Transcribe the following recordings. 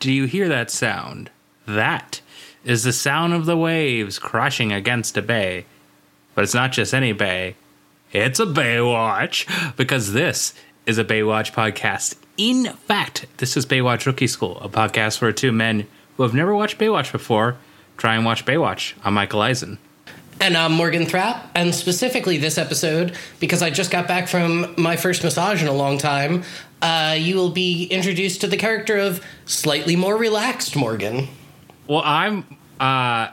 Do you hear that sound? That is the sound of the waves crashing against a bay. But it's not just any bay, it's a Baywatch, because this is a Baywatch podcast. In fact, this is Baywatch Rookie School, a podcast where two men who have never watched Baywatch before try and watch Baywatch. I'm Michael Eisen. And I'm Morgan Thrapp, and specifically this episode, because I just got back from my first massage in a long time, uh, you will be introduced to the character of slightly more relaxed Morgan. Well, I'm uh,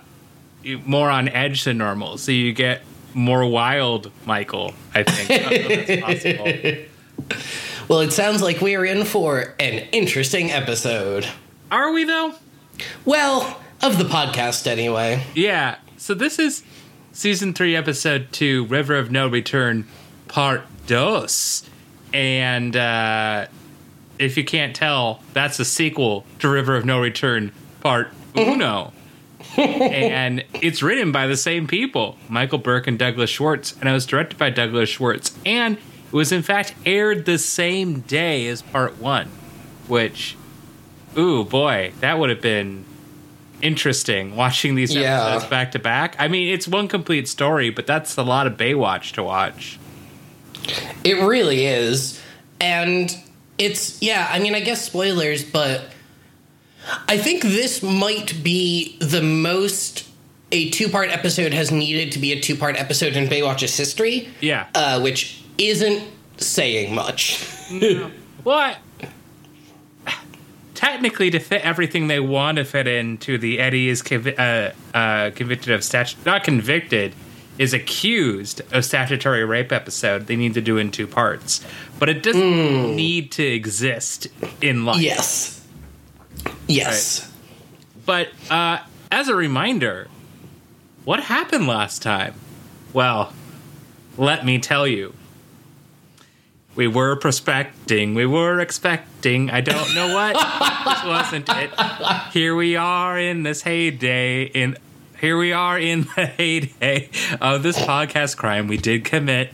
more on edge than normal, so you get more wild, Michael. I think that's possible. Well, it sounds like we are in for an interesting episode. Are we though? Well, of the podcast anyway. Yeah. So this is season three, episode two, River of No Return, part dos. And uh, if you can't tell, that's a sequel to River of No Return, part uno. and it's written by the same people, Michael Burke and Douglas Schwartz, and it was directed by Douglas Schwartz. And it was in fact aired the same day as part one, which, ooh boy, that would have been interesting watching these Yeah. episodes back to back. I mean, it's one complete story, but that's a lot of Baywatch to watch. It really is. And it's, yeah, I mean, I guess spoilers, but I think this might be the most a two part episode has needed to be a two part episode in Baywatch's history. Yeah. Uh, which isn't saying much. no. What? Technically, to fit everything they want to fit into the Eddie is convi- uh, uh, convicted of statute, not convicted, is accused of statutory rape episode. They need to do in two parts, but it doesn't need to exist in life. yes. Yes. But uh, as a reminder, what happened last time? Well, let me tell you. We were prospecting. We were expecting. I don't know what. this wasn't it. Here we are in this heyday. In here we are in the heyday of this podcast crime we did commit.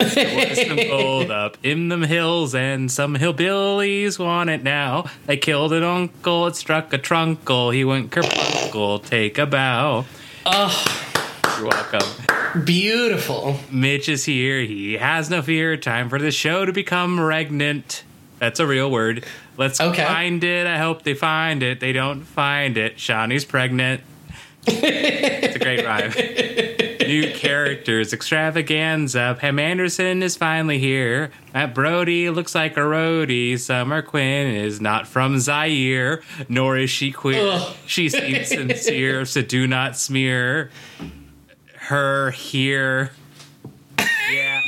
There was some gold up in them hills, and some hillbillies want it now. They killed an uncle, it struck a trunkle. He went kerfunkle, take a bow. You're welcome. Beautiful. Mitch is here. He has no fear. Time for the show to become regnant. That's a real word. Let's Okay. find it. I hope they find it. They don't find it. Shauni's pregnant. It's a great rhyme. New characters, extravaganza. Pam Anderson is finally here. Matt Brody looks like a roadie. Summer Quinn is not from Zaire, nor is she queer. Ugh. She seems sincere, so do not smear her here. Yeah.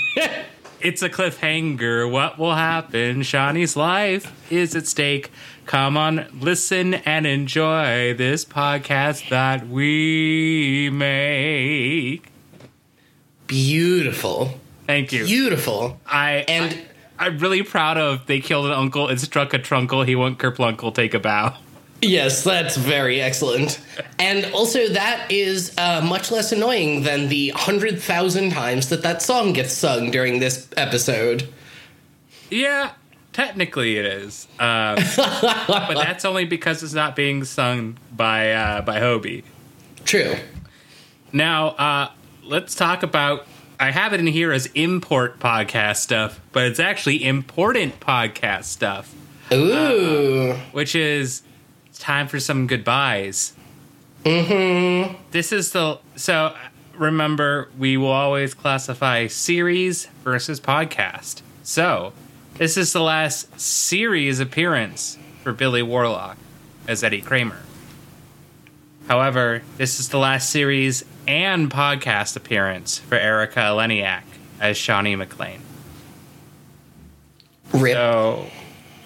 It's a cliffhanger. What will happen? Shauni's life is at stake. Come on, listen and enjoy this podcast that we make. Beautiful. Thank you. Beautiful. I And- I, am really proud of. They killed an uncle. and struck a trunkle. He went kerplunkle. Take a bow. Yes, that's very excellent. And also, that is uh, much less annoying than the hundred thousand times that that song gets sung during this episode. Yeah, technically it is. Um, but that's only because it's not being sung by uh, by Hobie. True. Now, uh, let's talk about. I have it in here as import podcast stuff, but it's actually important podcast stuff, Ooh. which is it's time for some goodbyes. Mm-hmm. This is the so. Remember, we will always classify series versus podcast. So, this is the last series appearance for Billy Warlock as Eddie Kramer. However, this is the last series and podcast appearance for Erica Eleniak as Shauni McClain. Rip. So,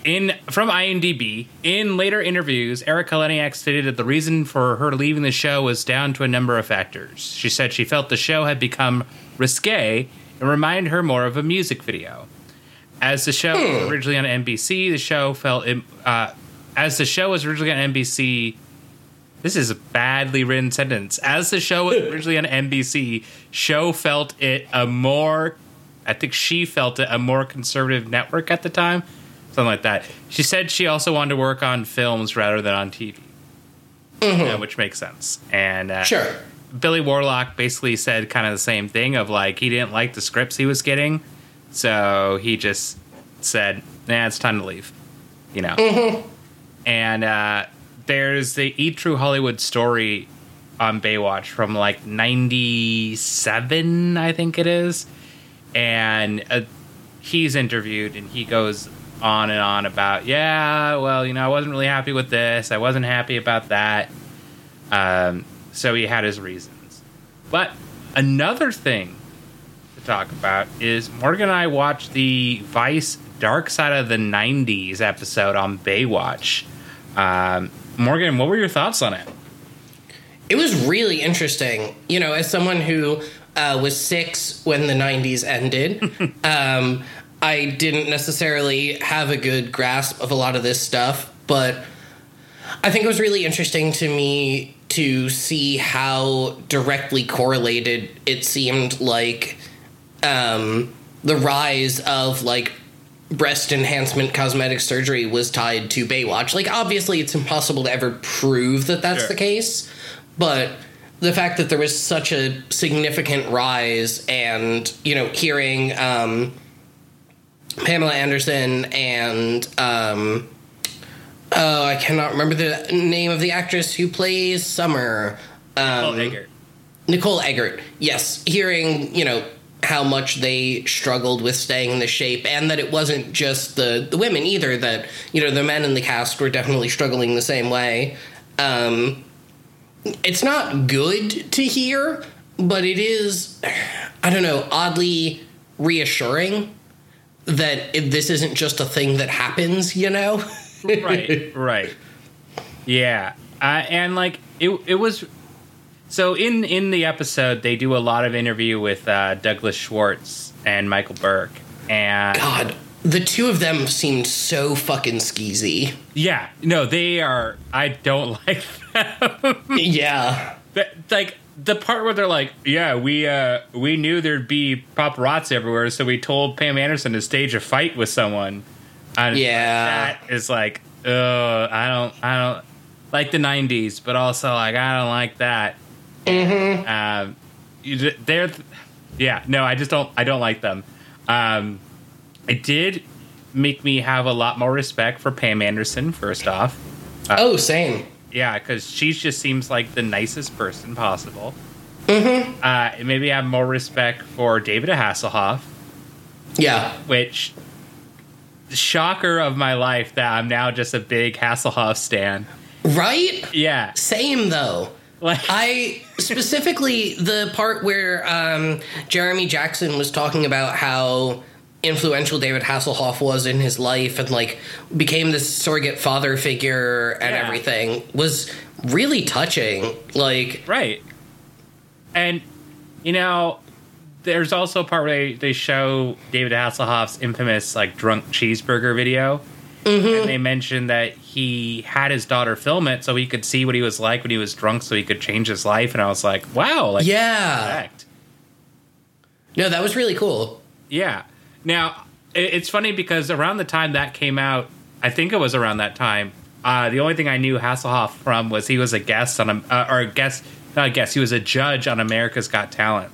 in from IMDb, in later interviews, Erica Eleniak stated that the reason for her leaving the show was down to a number of factors. She said she felt the show had become risque and reminded her more of a music video. As the show was originally on NBC, the show felt it, uh, as the show was originally on NBC. This is a badly written sentence. As the show was originally on NBC, show felt it a more I think she felt it a more conservative network at the time. something like that. She said she also wanted to work on films rather than on TV, uh, which makes sense. And uh, Sure. Billy Warlock basically said kind of the same thing of like he didn't like the scripts he was getting, so he just said, "Nah, it's time to leave," you know. And uh, there's the Eat True Hollywood story on Baywatch from like '97, I think it is, and uh, he's interviewed and he goes on and on about, yeah, well, you know, I wasn't really happy with this, I wasn't happy about that. Um, so he had his reasons. But another thing to talk about is Morgan and I watched the Vice Dark Side of the 90s episode on Baywatch. Um, Morgan, what were your thoughts on it? It was really interesting. You know, as someone who uh, was six when the 90s ended, um, I didn't necessarily have a good grasp of a lot of this stuff, but I think it was really interesting to me to see how directly correlated it seemed like um, the rise of like breast enhancement cosmetic surgery was tied to Baywatch. Like, obviously, it's impossible to ever prove that that's Sure. the case, but the fact that there was such a significant rise, and you know, hearing um, Pamela Anderson and um, oh, I cannot remember the name of the actress who plays Summer. Um, Oh, Eggert. Nicole Eggert. Yes, hearing you know how much they struggled with staying in the shape, and that it wasn't just the the women either. That you know the men in the cast were definitely struggling the same way. Um, it's not good to hear, but it is, I don't know, oddly reassuring that this isn't just a thing that happens. You know. right, right. Yeah, uh, and like it, it was. So in in the episode, they do a lot of interview with uh, Douglas Schwartz and Michael Burke, and God, the two of them seemed so fucking skeezy. yeah, no, they are. I don't like them. Yeah. But, like the part where they're like, "Yeah, we uh we knew there'd be paparazzi everywhere, so we told Pam Anderson to stage a fight with someone." And Yeah. that is like, uh, I don't, I don't like the '90s, but also like I don't like that. Mm-hmm. Um, you- they're, yeah, no, I just don't, I don't like them. Um, it did make me have a lot more respect for Pam Anderson. First off, Oh, same. yeah, because she just seems like the nicest person possible. Mm-hmm. Uh, maybe have more respect for David Hasselhoff, Yeah. which shocker of my life that I'm now just a big Hasselhoff stan. Right? Yeah, Same though. Like I specifically the part where um, Jeremy Jackson was talking about how influential David Hasselhoff was in his life and like became this surrogate father figure and Yeah. everything was really touching. Like, right, and you know. There's also a part where they, they show David Hasselhoff's infamous like drunk cheeseburger video, and they mentioned that he had his daughter film it so he could see what he was like when he was drunk, so he could change his life. And I was like, wow, like yeah. No, that was really cool. Yeah. Now it's funny because around the time that came out, I think it was around that time. Uh, the only thing I knew Hasselhoff from was he was a guest on a uh, or a guest, not a guest. He was a judge on America's Got Talent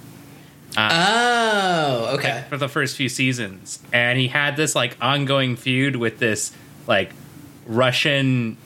Oh, okay. for the first few seasons, and he had this like ongoing feud with this like Russian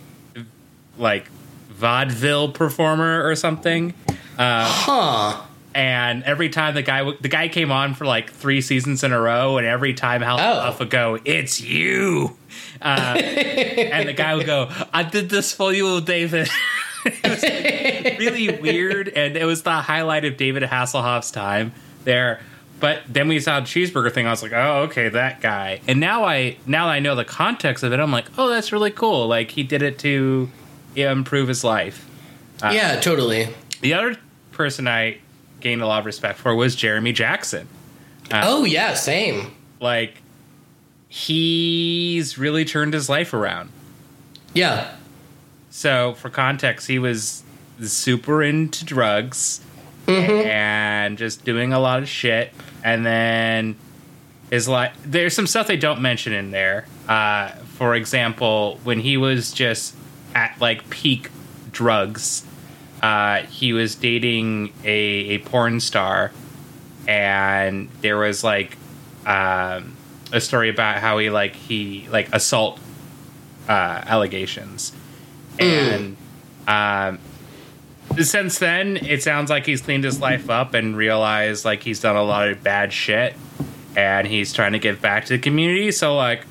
like vaudeville performer or something. Huh. and every time the guy the guy came on for like three seasons in a row, and every time Hal Oh. would go, "It's you," uh, and the guy would go, "I did this for you, David." it was like, really weird, and it was the highlight of David Hasselhoff's time there. But then we saw the cheeseburger thing. I was like, "Oh, okay, that guy." And now I now I know the context of it. I'm like, "Oh, that's really cool." Like he did it to improve his life. Uh, yeah, totally. The other person I gained a lot of respect for was Jeremy Jackson. Uh, oh, yeah, same. Like, he's really turned his life around. Yeah. So, for context, he was super into drugs and just doing a lot of shit. And then is like there's some stuff they don't mention in there. Uh, for example, when he was just at like peak drugs, uh, he was dating a, a porn star, and there was like um, a story about how he like he like assault uh, allegations, and um, since then it sounds like he's cleaned his life up and realized like he's done a lot of bad shit, and he's trying to give back to the community. So like,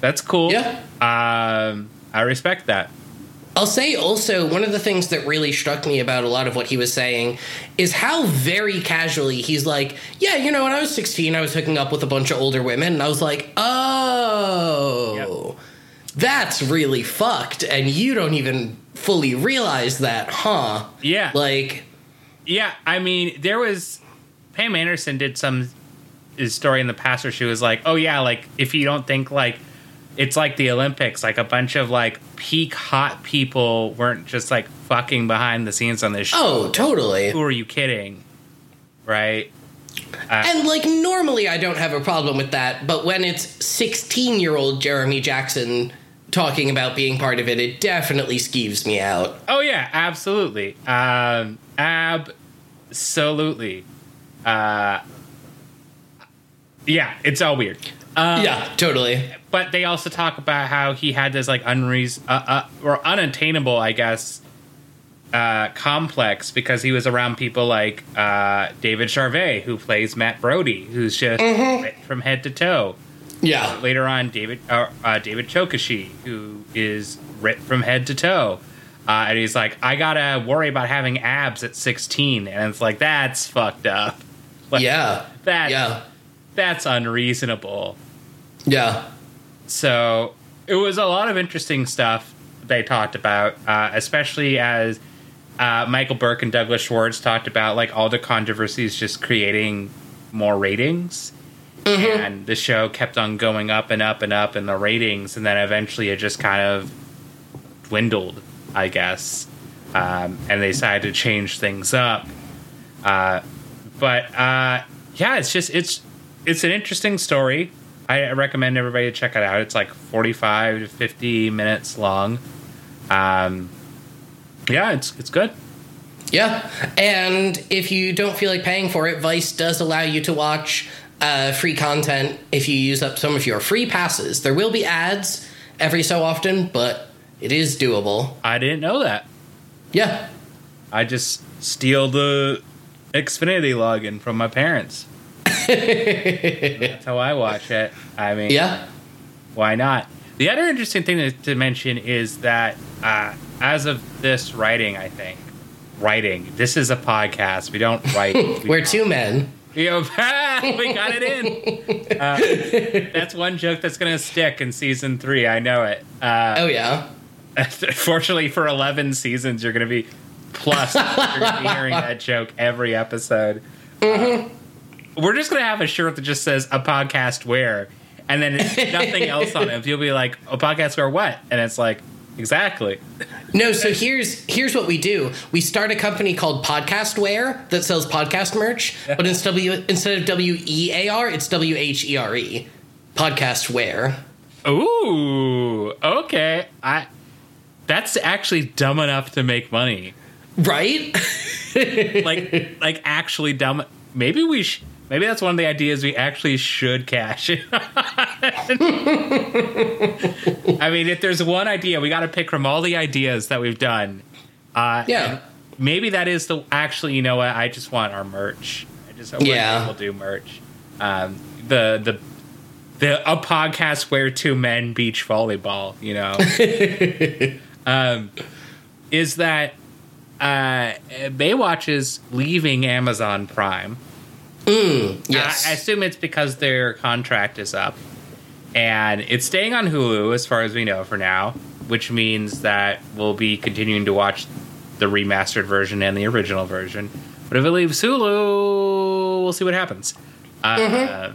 that's cool. Yeah. Um, I respect that. I'll say also one of the things that really struck me about a lot of what he was saying is how very casually he's like, yeah, you know, when I was 16, I was hooking up with a bunch of older women, and I was like, oh, that's really fucked, and you don't even fully realize that, huh? Yeah. Like, Yeah, I mean, there was Pam Anderson did some his story in the past where she was like, "Oh yeah, like if you don't think like it's like the Olympics, like a bunch of like peak hot people weren't just like fucking behind the scenes on this show. oh, totally. Who are you kidding?" Right? Uh, and like normally I don't have a problem with that, but when it's 16 year old Jeremy Jackson talking about being part of it, it definitely skeeves me out. Oh yeah, absolutely. Um absolutely. Uh yeah, it's all weird. Um, yeah, totally. but they also talk about how he had this like unreas uh, uh, or unattainable, I guess, uh, complex because he was around people like uh, David Charvet, who plays Matt Brody, who's just lit from head to toe. Yeah. Later on, David uh, uh, David Chokachi, who is ripped from head to toe. Uh, and he's like, I gotta worry about having abs at 16. And it's like, that's fucked up. Like, Yeah. That, Yeah. That's unreasonable. Yeah. So it was a lot of interesting stuff they talked about, uh, especially as uh, Michael Burke and Douglas Schwartz talked about like all the controversies just creating more ratings. And the show kept on going up and up and up in the ratings, and then eventually it just kind of dwindled, I guess. Um, and they decided to change things up. Uh, but uh, yeah, it's just it's it's an interesting story. I recommend everybody to check it out. It's like forty five to fifty minutes long. Um, yeah, it's it's good. Yeah. And if you don't feel like paying for it, Vice does allow you to watch uh, free content if you use up some of your free passes. There will be ads every so often, but it is doable. I didn't know that. Yeah. I just steal the Xfinity login from my parents. That's how I watch it. I mean, Yeah. why not? The other interesting thing to, mention is that uh, as of this writing, I think writing. This is a podcast. We don't write. we We're talk. two men. You know, we got it in. Uh, that's one joke that's going to stick in season three. I know it. Uh, Oh, yeah. Fortunately, for 11 seasons, you're going to be plus. you're going to be hearing that joke every episode. Uh, we're just going to have a shirt that just says a podcast where, and then nothing else on it. You'll be like, a podcast where what? And it's like, exactly. No, so here's here's what we do. We start a company called Podcastware that sells podcast merch, but instead of, instead of W E A R, it's W H E R E. Podcastware. Ooh, okay. I. That's actually dumb enough to make money. Right? like like actually dumb maybe we sh- maybe that's one of the ideas we actually should cash in i mean if there's one idea we got to pick from all the ideas that we've done uh Yeah. maybe that is the actually you know what i just want our merch i just hope Yeah. we'll do merch um the the the a podcast where two men beach volleyball you know um is that uh, Baywatch is leaving Amazon Prime. Yes. I, I assume it's because their contract is up, and it's staying on Hulu as far as we know for now, which means that we'll be continuing to watch the remastered version and the original version. But if it leaves Hulu, we'll see what happens. Uh,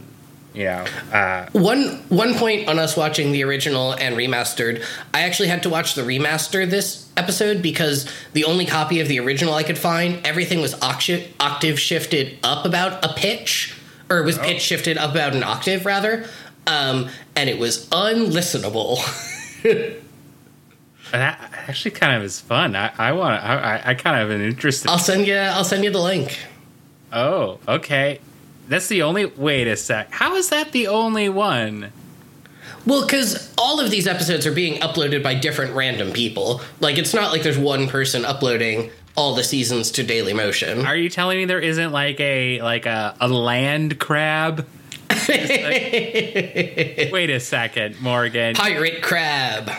You know, uh, One one point on us watching the original and remastered, I actually had to watch the remaster this episode because the only copy of the original I could find, everything was octave, octave shifted up about a pitch, or it was pitch shifted up about an octave rather, um, and it was unlistenable. That actually kind of is fun. I, I want. I, I- I kind of have an interest. In, I'll send you. I'll send you the link. oh, okay. That's the only. Wait a sec. How is that the only one? Well, because all of these episodes are being uploaded by different random people. Like, it's not like there's one person uploading all the seasons to Daily Motion. Are you telling me there isn't like a like a, a land crab? Wait a second, Morgan. Pirate Crab.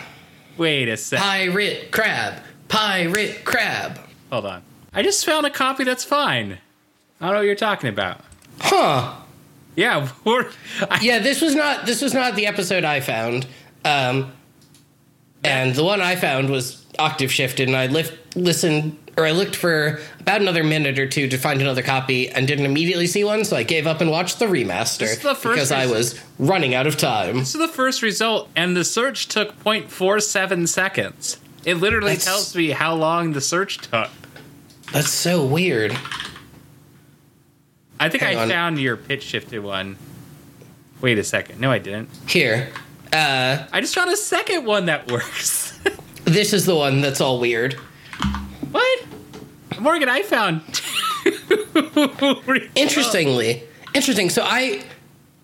Wait a sec. Pirate Crab. Pirate Crab. Hold on. I just found a copy that's fine. I don't know what you're talking about. Huh. Yeah, I, Yeah, this was not this was not the episode I found. Um, and the one I found was octave shifted, and I lift, listened or I looked for about another minute or two to find another copy, and didn't immediately see one, so I gave up and watched the remaster the first because I was running out of time. this is the first result, and the search took 0.47 seconds. It literally That's- tells me how long the search took. That's so weird. I think Hang I on. found your pitch shifted one. Wait a second. No, I didn't. Here, uh, I just found a second one that works. this is the one that's all weird. what? Morgan, I found. Interestingly, interesting. So I,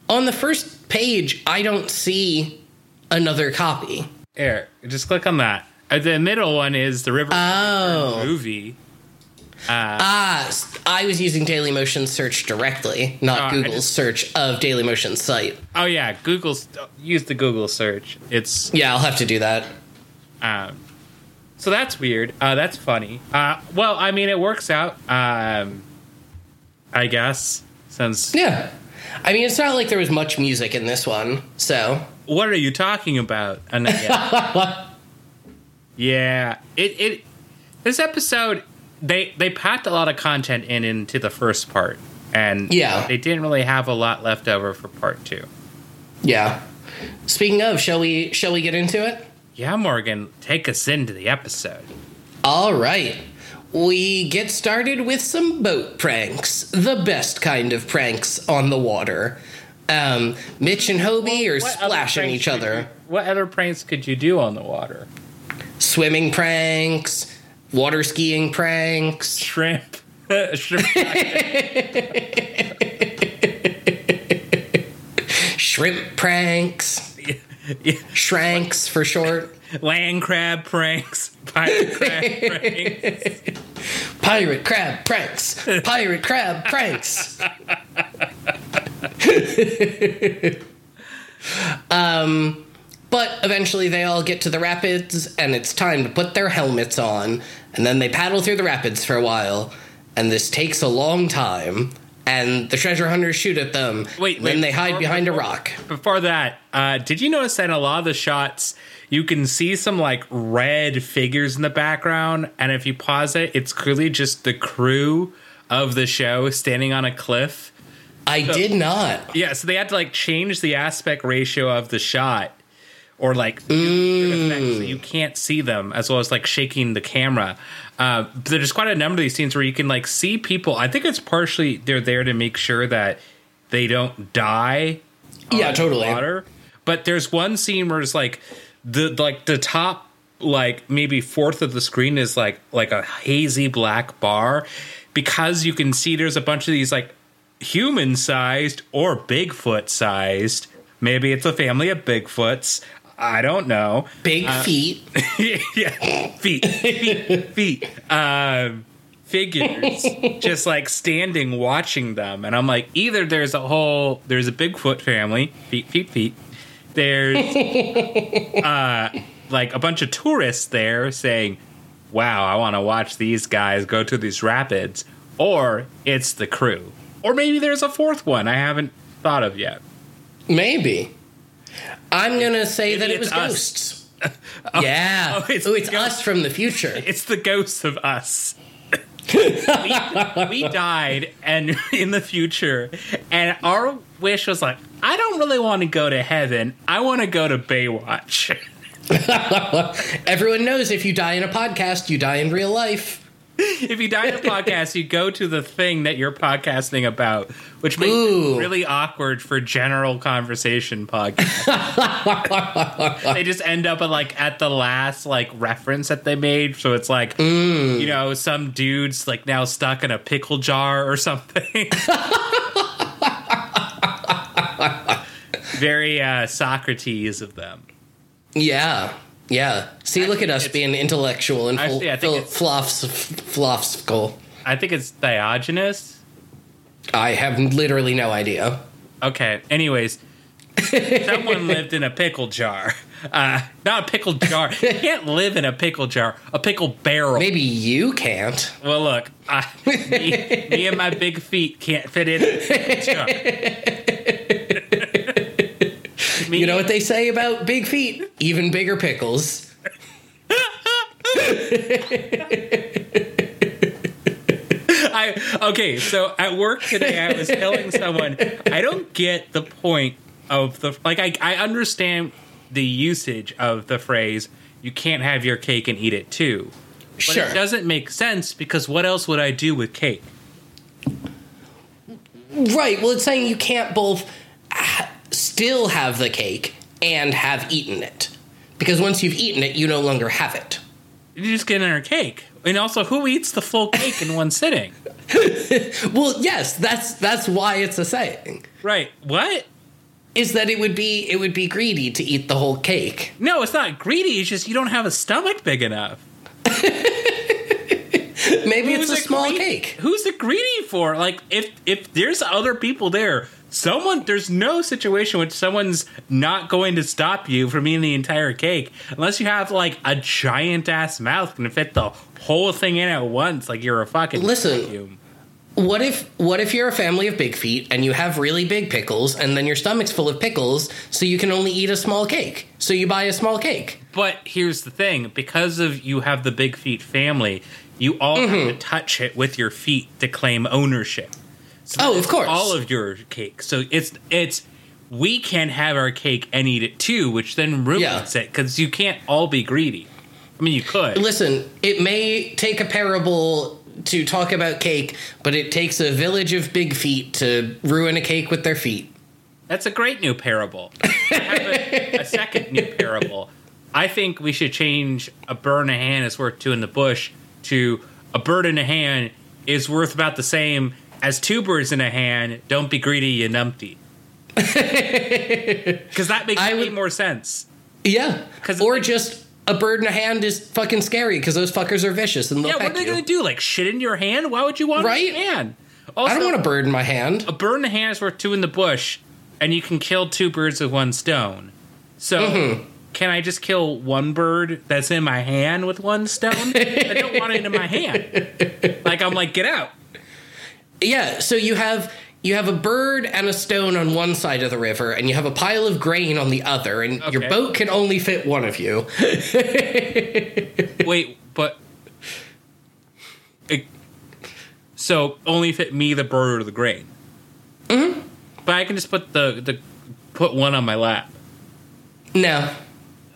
on the first page, I don't see another copy. Here, just click on that. Uh, the middle one is the River Oh. movie. Ah, s- I was using Dailymotion search directly, not I Google's just- search of Dailymotion's site. Oh yeah, Google's use the Google search. It's Yeah, I'll have to do that. um, so that's weird. Uh, that's funny. Uh, well, I mean, it works out. Um, I guess since Yeah. I mean, it's not like there was much music in this one, so. what are you talking about? Yeah, yeah, it it this episode they they packed a lot of content in into the first part, and Yeah. they didn't really have a lot left over for part two. Yeah. Speaking of, shall we shall we get into it? Yeah, Morgan, take us into the episode. All right. We get started with some boat pranks, the best kind of pranks on the water. Um, Mitch and Hobie are splashing each other. you- what other pranks could you do on the water? Swimming pranks, water skiing pranks. Shrimp. Shrimp. shrimp pranks, Yeah, shranks for short, Land crab pranks. Pirate crab pranks. pirate crab pranks, pirate crab pranks. um, but eventually they all get to the rapids, and it's time to put their helmets on, and then they paddle through the rapids for a while, and this takes a long time. And the treasure hunters shoot at them. Wait, then wait, they hide before- behind a rock. Before that, uh, did you notice that in a lot of the shots, you can see some like red figures in the background, and if you pause it, it's clearly just the crew of the show standing on a cliff. I did not. Yeah, so they had to like change the aspect ratio of the shot, or like certain effects so you can't see them, as well as like shaking the camera. Uh, there's quite a number of these scenes where you can like see people. I think it's partially they're there to make sure that they don't die Yeah, totally. water. But there's one scene where it's like the like the top like maybe fourth of the screen is like like a hazy black bar because you can see there's a bunch of these like human sized or Bigfoot sized. Maybe it's a family of Bigfoots. I don't know. Big feet. yeah, feet, feet, feet. Um, figures just like standing watching them, and I'm like, either there's a whole there's a Bigfoot family, feet, feet, feet. There's uh, like a bunch of tourists there saying, "Wow, I want to watch these guys go to these rapids," or it's the crew, or maybe there's a fourth one I haven't thought of yet. Maybe. I'm gonna say Maybe that it was us. ghosts. Oh. yeah. oh, Oh, it's it's, us from the future. It's the ghosts of us. we, we died and in the future and our wish was like i don't really want to go to heaven i want to go to baywatch Everyone knows if you die in a podcast, you die in real life. if you die in a podcast, you go to the thing that you're podcasting about, which makes Ooh. it really awkward for general conversation podcasts. they just end up at like at the last like reference that they made, so it's like you know some dude's like now stuck in a pickle jar or something. Very uh, Socrates of them. Yeah. Yeah. See, look at us being intellectual and full, Actually, I think it's- philosoph- I think it's Diogenes. I have literally no idea. Okay. Anyways, someone lived in a pickle jar. Uh, not a pickle jar. You can't live in a pickle jar. A pickle barrel. Maybe you can't. Well, look, I, me, me and my big feet can't fit in. a pickle jar. Me- You know what they say about big feet? Even bigger pickles. I okay. So at work today, I was telling someone I don't get the point of the like. I I understand the usage of the phrase "you can't have your cake and eat it too." But Sure. it doesn't make sense because what else would I do with cake? Right. Well, it's saying you can't both still have the cake and have eaten it. Because once you've eaten it, you no longer have it. You just get another cake. And also, who eats the full cake in one sitting? Well, yes, that's that's why it's a saying. Right. What? Is that it would be it would be greedy to eat the whole cake. No, it's not greedy. It's just you don't have a stomach big enough. Maybe Who's it's a it small greedy- cake. Who's it greedy for? Like, if if there's other people there, someone there's no situation which someone's not going to stop you from eating the entire cake unless you have like a giant ass mouth and fit the whole thing in at once, like you're a fucking Listen. vacuum. What if what if you're a family of big feet and you have really big pickles and then your stomach's full of pickles, so you can only eat a small cake. So you buy a small cake. But here's the thing: because of you have the big feet family, you all have Mm-hmm. to touch it with your feet to claim ownership. So Oh, of course. all of your cake. So it's it's we can have our cake and eat it too, which then ruins Yeah. it because you can't all be greedy. I mean, you could. Listen, it may take a parable to talk about cake, but it takes a village of big feet to ruin a cake with their feet. That's a great new parable. I have a, a second new parable. I think we should change a bird in a hand is worth two in the bush to a bird in a hand is worth about the same as two birds in a hand. Don't be greedy, you numpty. Because that makes I way would- more sense. Yeah. 'Cause Or it's- just a bird in a hand is fucking scary because those fuckers are vicious and they'll yeah. What are they you. to do? Like shit in your hand? Why would you want Right? hand? Also, I don't want a bird in my hand. a bird in the hand is worth two in the bush, and you can kill two birds with one stone. So, Mm-hmm. can I just kill one bird that's in my hand with one stone? I don't want it in my hand. Like I'm like, get out. Yeah, so you have you have a bird and a stone on one side of the river, and you have a pile of grain on the other, and your boat can only fit one of you. Wait, but it, so only fit me, the bird, or the grain. Mm-hmm. But I can just put the the put one on my lap. No,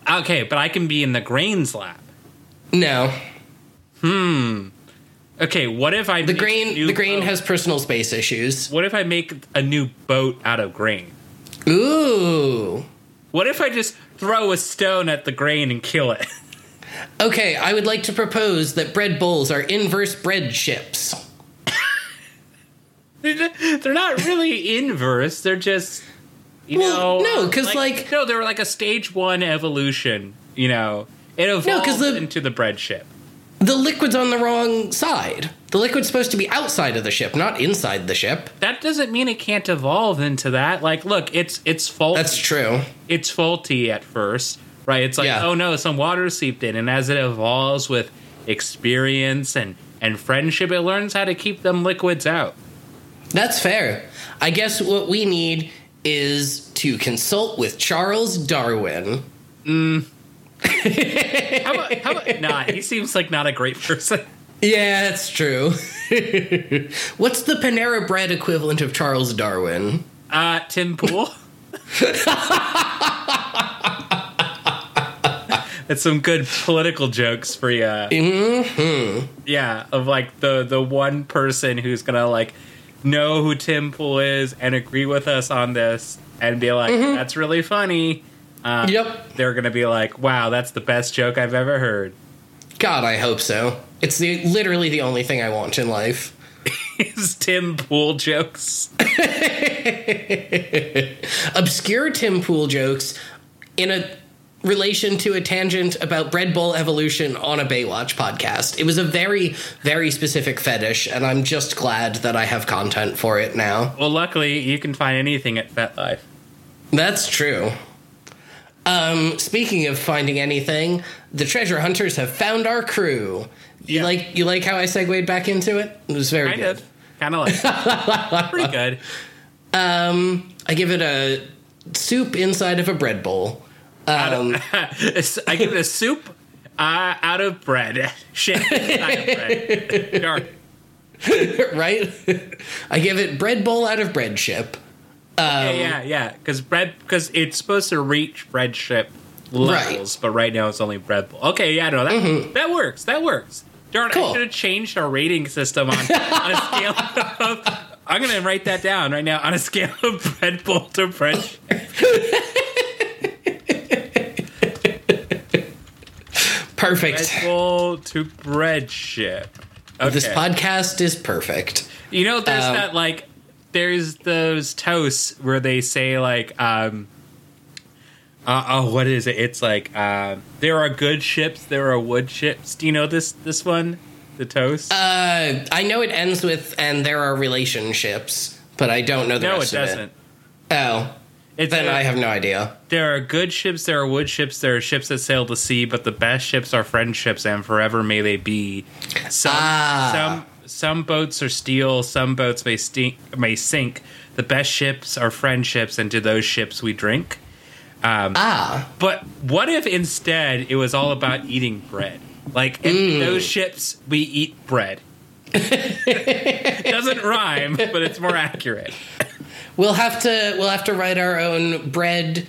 Okay, but I can be in the grain's lap. no. Okay, what if I The make grain the grain boat? has personal space issues. What if I make a new boat out of grain? Ooh. What if I just throw a stone at the grain and kill it? Okay, I would like to propose that bread bowls are inverse bread ships. they're not really inverse. They're just, you Well, know, no, 'cause, like- no, they're like a stage one evolution. You know, it evolved 'cause the- into the bread ship. The liquid's on the wrong side. The liquid's supposed to be outside of the ship, not inside the ship. That doesn't mean it can't evolve into that. Like, look, it's it's faulty. That's true. it's faulty at first, right? It's like, Yeah. oh no, some water seeped in, and as it evolves with experience and and friendship, it learns how to keep them liquids out. That's fair. I guess what we need is to consult with Charles Darwin. Mm. How about, how about not? He seems like not a great person. Yeah, that's true. What's the Panera Bread equivalent of Charles Darwin? Uh, Tim Pool. It's some good political jokes for you. Mm-hmm. Yeah, of like the the one person who's gonna like know who Tim Pool is and agree with us on this and be like, "That's really funny." Uh, Yep. They're gonna be like, "Wow, that's the best joke I've ever heard." God, I hope so. It's the literally the only thing I want in life. Is Tim Pool jokes? Obscure Tim Pool jokes in a relation to a tangent about bread bowl evolution on a Baywatch podcast. It was a very, very specific fetish, and I'm just glad that I have content for it now. Well, luckily you can find anything at FetLife. That's true. Um, speaking of finding anything, the treasure hunters have found our crew. You Yeah. like you like how I segued back into it? It was very good. kind of like pretty good. Um, I give it a soup inside of a bread bowl. Um, I give it a soup uh, out of bread. Shit, of bread. Right? I give it bread bowl out of bread ship. Yeah, yeah, yeah. Because bread, because it's supposed to reach bread ship levels, but right now it's only bread bowl. Okay, yeah, no, that that works. That works. Darn, Cool. I should have changed our rating system on, on a scale of. I'm gonna write that down right now on a scale of bread bowl to bread. Perfect. Bread bowl to bread ship. Okay. This podcast is perfect. You know, there's Um, that like, there's those toasts where they say like, um, uh, oh, what is it? It's like, um, there are good ships, there are wood ships. Do you know this this one? The toast? Uh, I know it ends with "and there are relationships," but I don't know the no, it rest of doesn't. it. Oh, It's then uh, I have no idea. there are good ships, there are wood ships, there are ships that sail the sea, but the best ships are friendships, and forever may they be. Some Ah. some some boats are steel, some boats may stink, may sink. The best ships are friendships, and to those ships we drink. Ah, But what if instead it was all about eating bread? Like in those ships, we eat bread. Doesn't rhyme, but it's more accurate. we'll have to we'll have to write our own bread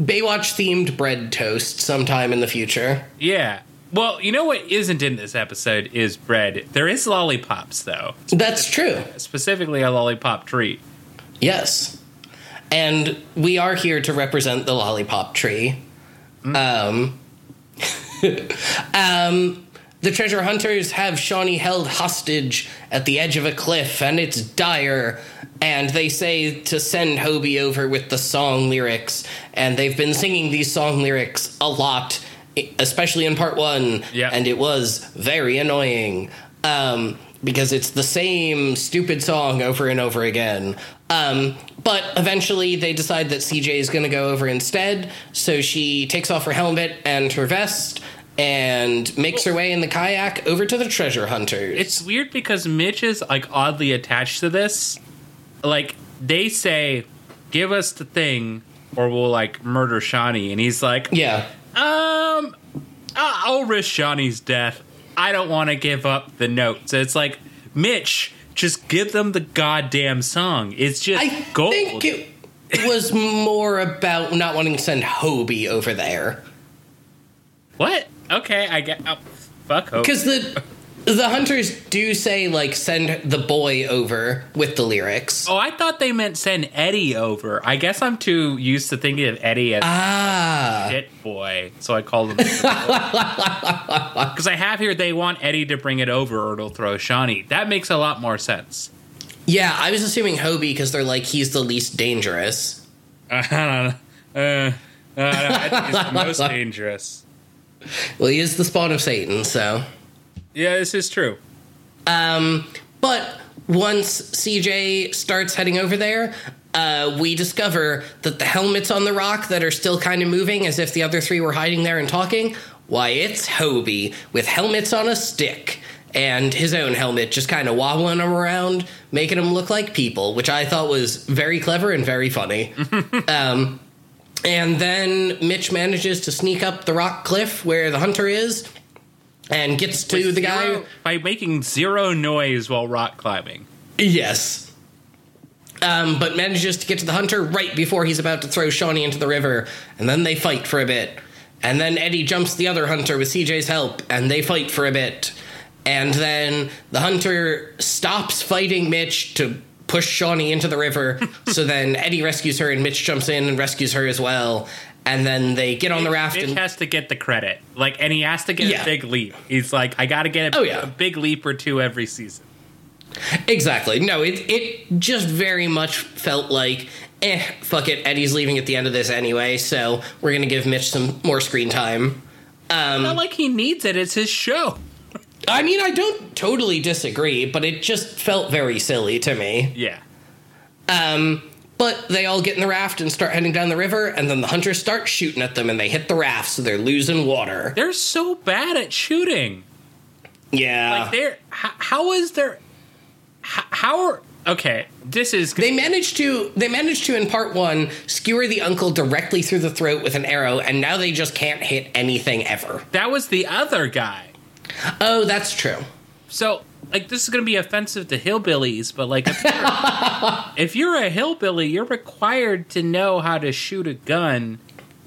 Baywatch themed bread toast sometime in the future. Yeah. Well, you know what isn't in this episode is bread. There is lollipops though, That's true. specifically a lollipop treat. Yes. And we are here to represent the lollipop tree. Um, um, the treasure hunters have Shauni held hostage at the edge of a cliff, and it's dire. And they say to send Hobie over with the song lyrics, and they've been singing these song lyrics a lot, especially in part one. Yeah. And it was very annoying um, because it's the same stupid song over and over again. Um, but eventually, they decide that CJ is going to go over instead. So she takes off her helmet and her vest and makes her way in the kayak over to the treasure hunters. It's weird because Mitch is like oddly attached to this. Like they say, "Give us the thing, or we'll like murder Shauni," and he's like, yeah. Um, I'll risk Johnny's death. I don't want to give up the notes. It's like, Mitch, just give them the goddamn song. It's just I gold. think it was more about not wanting to send Hobie over there. what? Okay, I get. Oh, fuck. Hope. Because the the hunters do say like send the boy over with the lyrics. Oh, I thought they meant send Eddie over. I guess I'm too used to thinking of Eddie as Ah, shit boy, so I call him. Because I have here, they want Eddie to bring it over, or it'll throw Shauni. That makes a lot more sense. yeah. I was assuming Hobie because they're like he's the least dangerous. Uh, I don't know. Uh, uh, I think it's the most dangerous. Well, he is the spawn of Satan, so. Yeah, this is true. Um, but once CJ starts heading over there, uh, we discover that the helmets on the rock that are still kind of moving as if the other three were hiding there and talking, why, it's Hobie with helmets on a stick. And his own helmet just kind of wobbling them around, making them look like people, which I thought was very clever and very funny. um, and then Mitch manages to sneak up the rock cliff where the hunter is and gets to With the guy. zero- by making zero noise while rock climbing. Yes. Um, but manages to get to the hunter right before he's about to throw Shauni into the river, and then they fight for a bit. And then Eddie jumps the other hunter with CJ's help, and they fight for a bit. And then the hunter stops fighting Mitch to push Shauni into the river. so then Eddie rescues her, and Mitch jumps in and rescues her as well. And then they get on the raft. Mitch and, has to get the credit, like, and he has to get Yeah. a big leap. He's like, I got to get a, Oh, yeah. a big leap or two every season. Exactly. No, it it just very much felt like, eh, fuck it. Eddie's leaving at the end of this anyway, so we're gonna give Mitch some more screen time. Um, Not like he needs it; it's his show. I mean, I don't totally disagree, but it just felt very silly to me. Yeah, Um, but they all get in the raft and start heading down the river, and then the hunters start shooting at them, and they hit the raft, so they're losing water. they're so bad at shooting. Yeah. Like, they're how, how is there? How, how are okay? This is they managed to they managed to in part one skewer the uncle directly through the throat with an arrow, and now they just can't hit anything ever. that was the other guy. Oh, that's true. So, like, this is going to be offensive to hillbillies, but like, if you're, if you're a hillbilly, you're required to know how to shoot a gun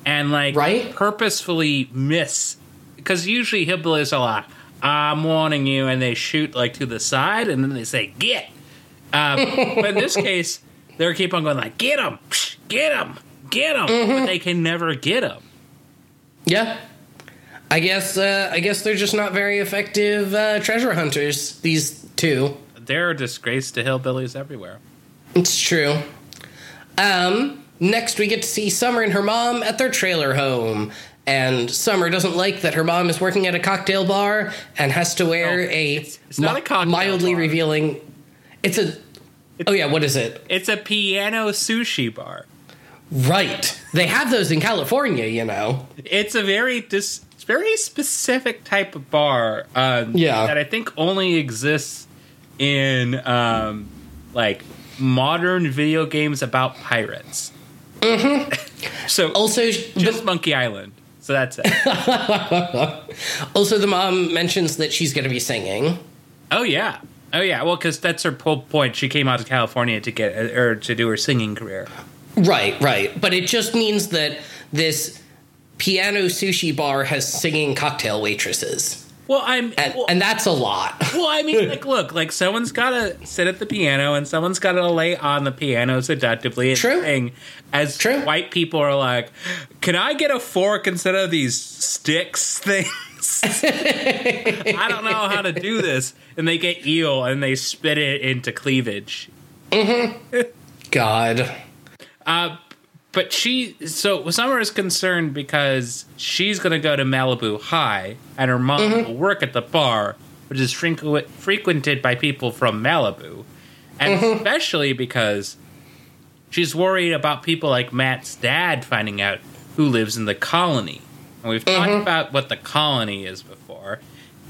and like Right. purposefully miss. Because usually hillbillies are like, "I'm warning you," and they shoot like to the side, and then they say, "Get." Um, but in this case, they keep on going like, "Get him, get him, get him," but they can never get him. Yeah. I guess uh, I guess they're just not very effective uh, treasure hunters. These two. They're a disgrace to hillbillies everywhere. It's true. Um, next, we get to see Summer and her mom at their trailer home. And Summer doesn't like that her mom is working at a cocktail bar and has to wear No, a, it's- it's not a cocktail mildly bar. revealing. It's a. oh yeah, what is it? It's a piano sushi bar. Right, they have those in California, you know. It's a very dis- it's very specific type of bar. Um, Yeah. that I think only exists in um, like modern video games about pirates. Mm-hmm. so Also, just the, Monkey Island. So that's it. also the mom mentions that she's going to be singing. oh yeah. Oh yeah. Well, because that's her whole point. She came out to California to get or to do her singing career. Right, right. But it just means that this piano sushi bar has singing cocktail waitresses. Well, I'm. And, well, and that's a lot. Well, I mean, like, look, like someone's got to sit at the piano and someone's got to lay on the piano seductively and True. sing. As True. white people are like, "Can I get a fork instead of these sticks things?" I don't know how to do this, and they get eel and they spit it into cleavage. God. Uh, but she, so Summer is concerned because she's going to go to Malibu High, and her mom mm-hmm. will work at the bar, which is frequ- frequented by people from Malibu, and mm-hmm. especially because she's worried about people like Matt's dad finding out who lives in the colony. And we've talked mm-hmm. about what the colony is before.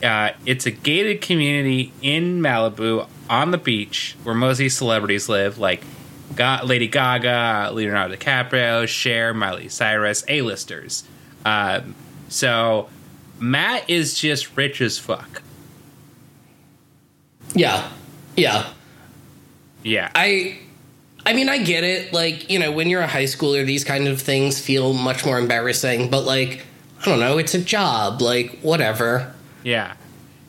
Uh, it's a gated community in Malibu on the beach where mostly celebrities live, like Ga- Lady Gaga, Leonardo DiCaprio, Cher, Miley Cyrus, A-listers. Um, so Matt is just rich as fuck. Yeah. Yeah. Yeah. I I mean I get it. Like, you know, when you're a high schooler, these kind of things feel much more embarrassing, but like I don't know, it's a job, like whatever. yeah.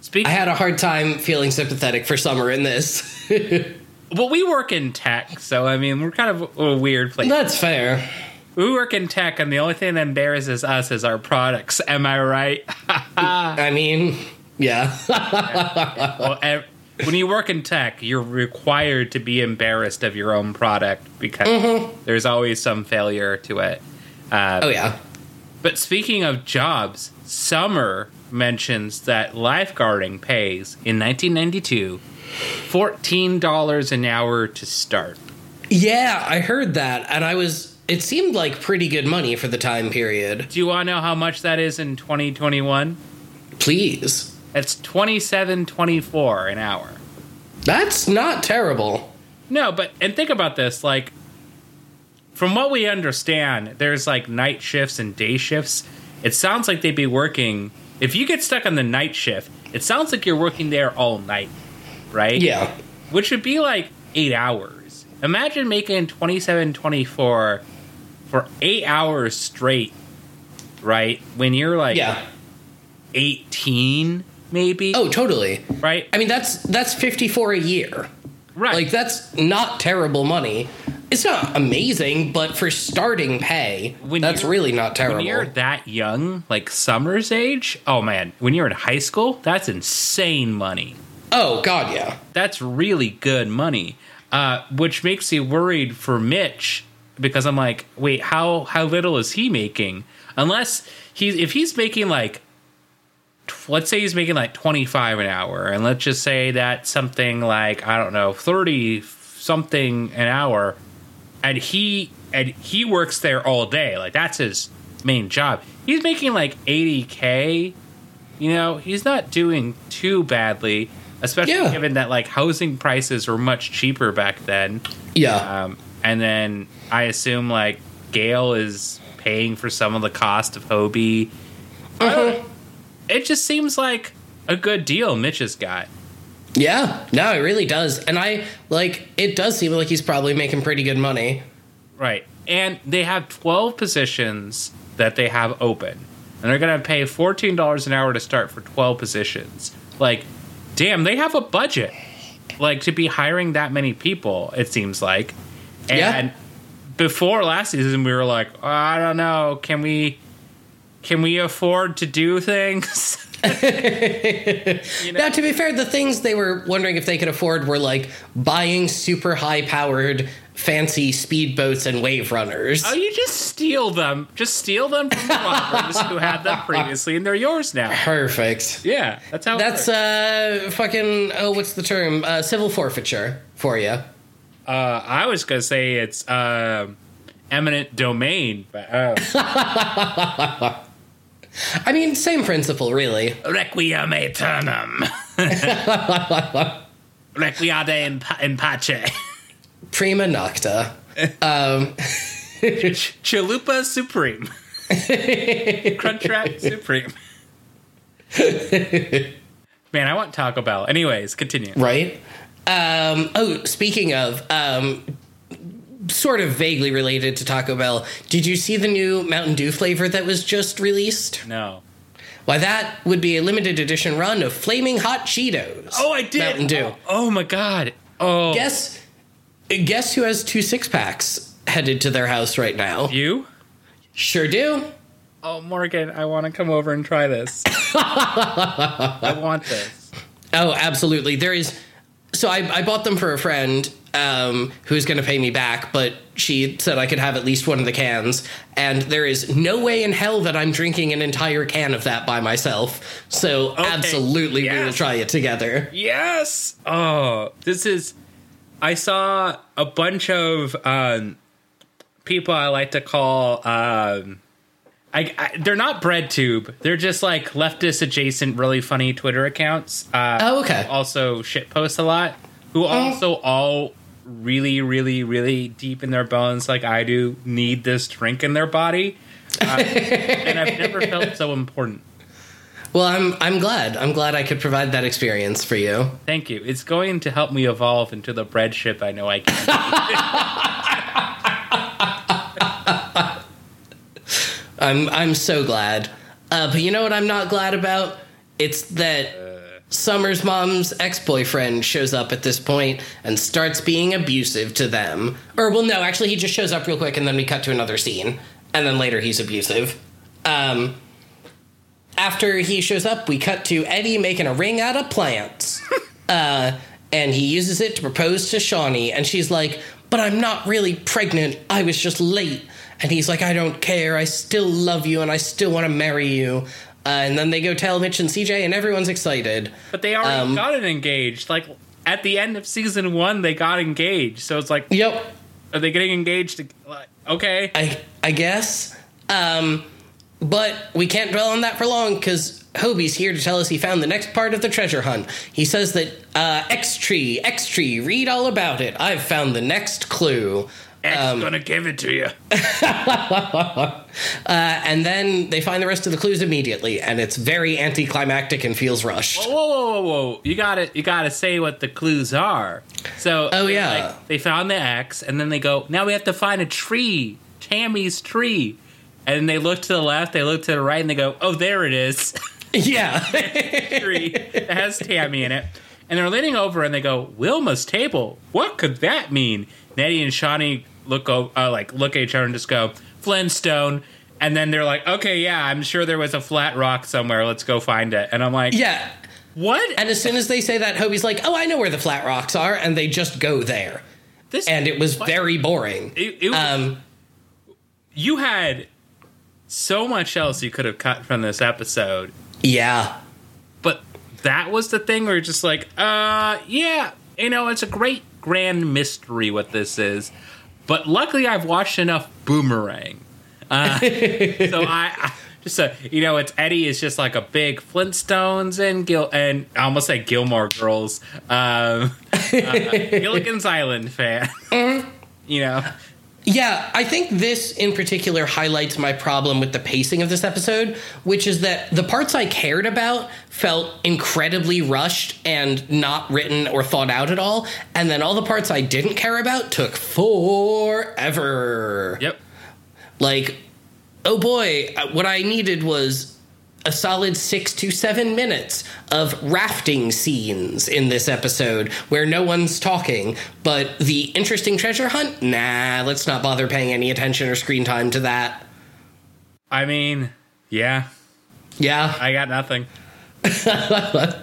Speaking I had a hard time feeling sympathetic for Summer in this. well, we work in tech, so I mean, we're kind of a weird place. That's fair. We work in tech, and the only thing that embarrasses us is our products. Am I right? I mean, yeah. well, ev- when you work in tech, you're required to be embarrassed of your own product because there's always some failure to it. Uh, oh yeah. But speaking of jobs, Summer mentions that lifeguarding pays in 1992 $14 an hour to start. Yeah, I heard that and I was it seemed like pretty good money for the time period. Do you want to know how much that is in 2021? Please. It's 27.24 an hour. That's not terrible. No, but and think about this, like from what we understand, there's like night shifts and day shifts. It sounds like they'd be working if you get stuck on the night shift, it sounds like you're working there all night, right? Yeah. Which would be like 8 hours. Imagine making 27 24 for 8 hours straight right? When you're like Yeah. 18, maybe, Oh, totally. right? I mean, that's that's 54 a year. right. Like that's not terrible money. It's not amazing, but for starting pay, When that's really not terrible. when you're that young, like Summer's age, oh man, when you're in high school, that's insane money. Oh god, yeah. That's really good money. Uh, which makes me worried for Mitch because I'm like, wait, how how little is he making? Unless he's if he's making like let's say he's making like 25 an hour and let's just say that something like I don't know 30 something an hour and he and he works there all day like that's his main job he's making like 80k you know he's not doing too badly especially Yeah. given that like housing prices were much cheaper back then Yeah. um, and then I assume like Gail is paying for some of the cost of Hobie. Don't- It just seems like a good deal Mitch has got. yeah. No, it really does. And I like it does seem like he's probably making pretty good money. Right. And they have 12 positions that they have open. And they're going to pay $14 an hour to start for 12 positions. Like, damn, they have a budget. Like, to be hiring that many people, it seems like. And Yeah. before last season, we were like, "Oh, I don't know, can we. Can we afford to do things? You know? Now, to be fair, the things they were wondering if they could afford were like buying super high powered, fancy speedboats and wave runners. Oh, you just steal them. Just steal them from the who had them previously, and they're yours now. Perfect. Yeah, that's how. That's uh fucking oh what's the term? Uh, civil forfeiture for you. Uh, I was gonna say it's um eminent domain, but uh, I mean, same principle, really. requiem aeternum, requiade in, in pace, Prima nocta. Um, Ch- chalupa supreme, crunchwrap supreme. Man, I want Taco Bell. Anyways, continue. right? Um, oh, speaking of, um, sort of vaguely related to Taco Bell, did you see the new Mountain Dew flavor that was just released? No. Why, that would be a limited edition run of Flaming Hot Cheetos. Oh, I did. Mountain Dew. Oh, oh my god. Oh, Guess, guess who has two six packs headed to their house right now? you? Sure do. Oh, Morgan, I want to come over and try this. I want this. Oh, absolutely. There is. So I, I bought them for a friend um, who's going to pay me back, but she said I could have at least one of the cans. And there is no way in hell that I'm drinking an entire can of that by myself. So absolutely, we will try it together. Yes. Oh, this is. I saw a bunch of um, people I like to call. Um, I, I, they're not bread tube. They're just like leftist adjacent, really funny Twitter accounts. Uh, Oh, okay. Also, shit post a lot. Who also all really, really, really deep in their bones, like I do, need this drink in their body. Uh, and I've never felt so important. Well, I'm I'm glad. I'm glad I could provide that experience for you. Thank you. It's going to help me evolve into the bread ship I know I can. I'm I'm so glad. Uh, but you know what I'm not glad about? It's that Summer's mom's ex-boyfriend shows up at this point and starts being abusive to them. Or well, no, actually, he just shows up real quick, and then we cut to another scene, and then later he's abusive. Um, after he shows up, we cut to Eddie making a ring out of plants. uh, and he uses it to propose to Shauni, and she's like, But I'm not really pregnant. I was just late. And he's like, I don't care. I still love you, and I still want to marry you. Uh, and then they go tell Mitch and CJ, and everyone's excited. But they already Um, got it engaged. Like at the end of season one, they got engaged. So it's like, Yep, are they getting engaged? Like, okay. I I guess. Um, but we can't dwell on that for long because Hobie's here to tell us he found the next part of the treasure hunt. He says that uh, X tree, X tree, read all about it. I've found the next clue. X um, gonna give it to you. Uh, and then they find the rest of the clues immediately, and it's very anticlimactic and feels rushed. Whoa, whoa, whoa, whoa! You got to You got to say what the clues are. So, Oh, yeah. like, they found the X, and then they go. Now we have to find a tree, Tammy's tree, and they look to the left, they look to the right, and they go, "Oh, there it is." Yeah. tree that has Tammy in it. And they're leaning over and they go, Wilma's table. What could that mean? Nettie and Shauni look uh, like look at each other and just go, Flintstone. And then they're like, okay, yeah, I'm sure there was a flat rock somewhere. Let's go find it. And I'm like, yeah. what? And as soon as they say that, Hobie's like, "Oh, I know where the flat rocks are," and they just go there. this And it was what? very boring. It, it was- Um, you had so much else you could have cut from this episode, yeah. but that was the thing where you're just like, uh, yeah, you know, it's a great grand mystery what this is. But luckily, I've watched enough Boomerang, uh, so I, I just uh, you know, it's Eddie is just like a big Flintstones and Gil and I almost say Gilmore Girls, um, uh, Gilligan's Island fan. you know, Yeah, I think this in particular highlights my problem with the pacing of this episode, which is that the parts I cared about felt incredibly rushed and not written or thought out at all, and then all the parts I didn't care about took forever. yep. Like, oh boy, uh, what I needed was a solid six to seven minutes of rafting scenes in this episode where no one's talking. But the interesting treasure hunt? Nah, let's not bother paying any attention or screen time to that. I mean, yeah, Yeah. I got nothing.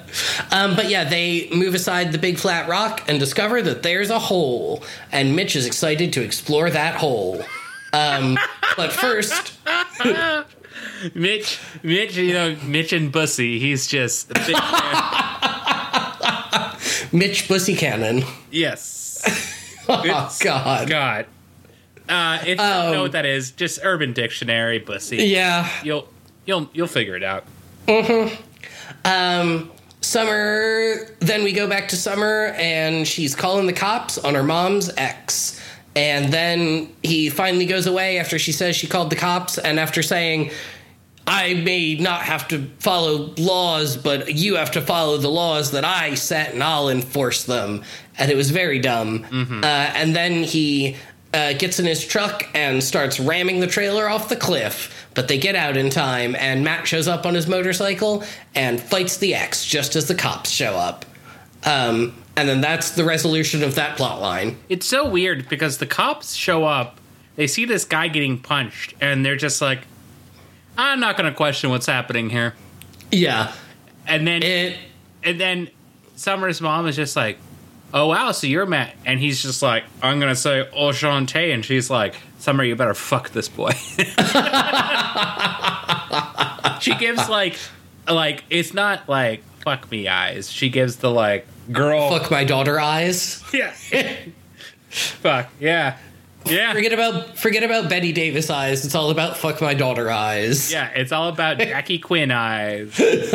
Um, but yeah, they move aside the big flat rock and discover that there's a hole. And Mitch is excited to explore that hole. Um, but first, Mitch, Mitch, you know, Mitch and Bussy, he's just a big fan. Mitch Bussy Cannon. yes. Oh, God. God. Uh, if you don't know what that is, just Urban Dictionary, Bussy. Yeah. You'll you'll you'll figure it out. Um, Summer. Then we go back to Summer, and she's calling the cops on her mom's ex. And then he finally goes away after she says she called the cops, and after saying, I may not have to follow laws, but you have to follow the laws that I set, and I'll enforce them. And it was very dumb. Uh, and then he uh, gets in his truck and starts ramming the trailer off the cliff. But they get out in time, and Matt shows up on his motorcycle and fights the ex just as the cops show up. Um, and then that's the resolution of that plot line. It's so weird because the cops show up, they see this guy getting punched, and they're just like, "I'm not going to question what's happening here." Yeah. And then It. and then Summer's mom is just like, "Oh wow, so you're Matt," and he's just like, "I'm gonna say Enchanté," and she's like, "Summer, you better fuck this boy." she gives like, like it's not like fuck me eyes. She gives the like girl Fuck my daughter eyes. yeah, fuck yeah, yeah. Forget about forget about Bette Davis eyes. It's all about fuck my daughter eyes. Yeah, it's all about Jackie Quinn eyes.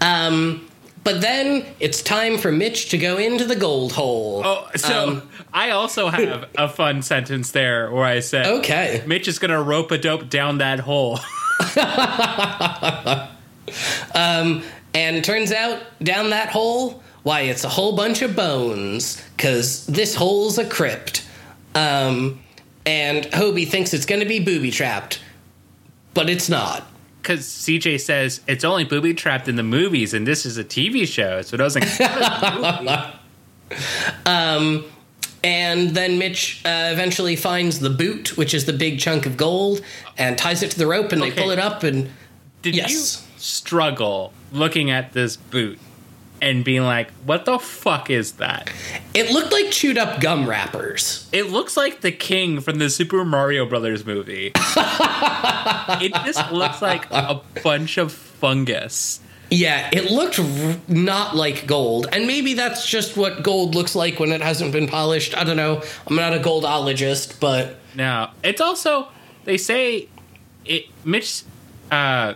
um, but then it's time for Mitch to go into the gold hole. Oh, so Um, I also have a fun sentence there where I said, okay. Mitch is gonna rope a dope down that hole. Um, and turns out down that hole, why it's a whole bunch of bones because this hole's a crypt. Um, and Hobie thinks it's going to be booby trapped, but it's not. Because CJ says it's only booby trapped in the movies, and this is a TV show, so it doesn't. count as a movie. And then Mitch uh, eventually finds the boot, which is the big chunk of gold, and ties it to the rope, and they pull it up. And Did Yes. you struggle looking at this boot and being like, "What the fuck is that?" it looked like chewed up gum wrappers. It looks like the king from the Super Mario Brothers movie. it just looks like a bunch of fungus. Yeah, it looked r- not like gold, and maybe that's just what gold looks like when it hasn't been polished. I don't know. I'm not a goldologist, but Now, it's also they say it Mitch uh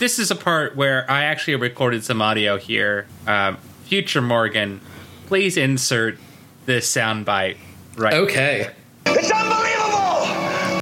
this is a part where I actually recorded some audio here. Um, future Morgan, please insert this soundbite right. okay. It's unbelievable!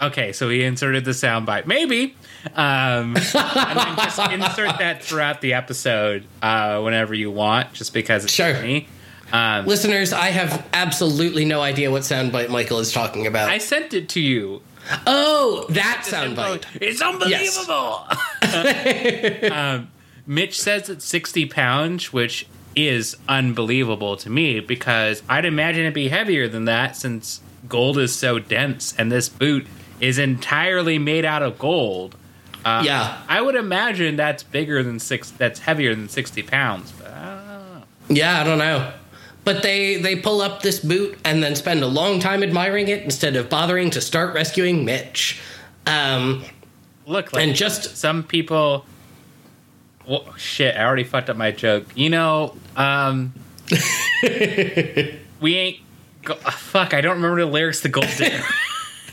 Okay, so he inserted the soundbite. Maybe. Um, and then just insert that throughout the episode uh, whenever you want, just because it's Sure. me. Um, Listeners, I have absolutely no idea what soundbite Michael is talking about. I sent it to you Oh, that soundbite. It's unbelievable. um, Mitch says it's 60 pounds, which is unbelievable to me because I'd imagine it'd be heavier than that since gold is so dense and this boot is entirely made out of gold. Uh, Yeah. I would imagine that's bigger than six. That's heavier than 60 pounds. But I don't know. Yeah, I don't know. But they they pull up this boot and then spend a long time admiring it instead of bothering to start rescuing Mitch. Um, Look, like and just some people. Well, shit, I already fucked up my joke. You know, um, we ain't. Go, ah, fuck, I don't remember the lyrics to Gold Digger.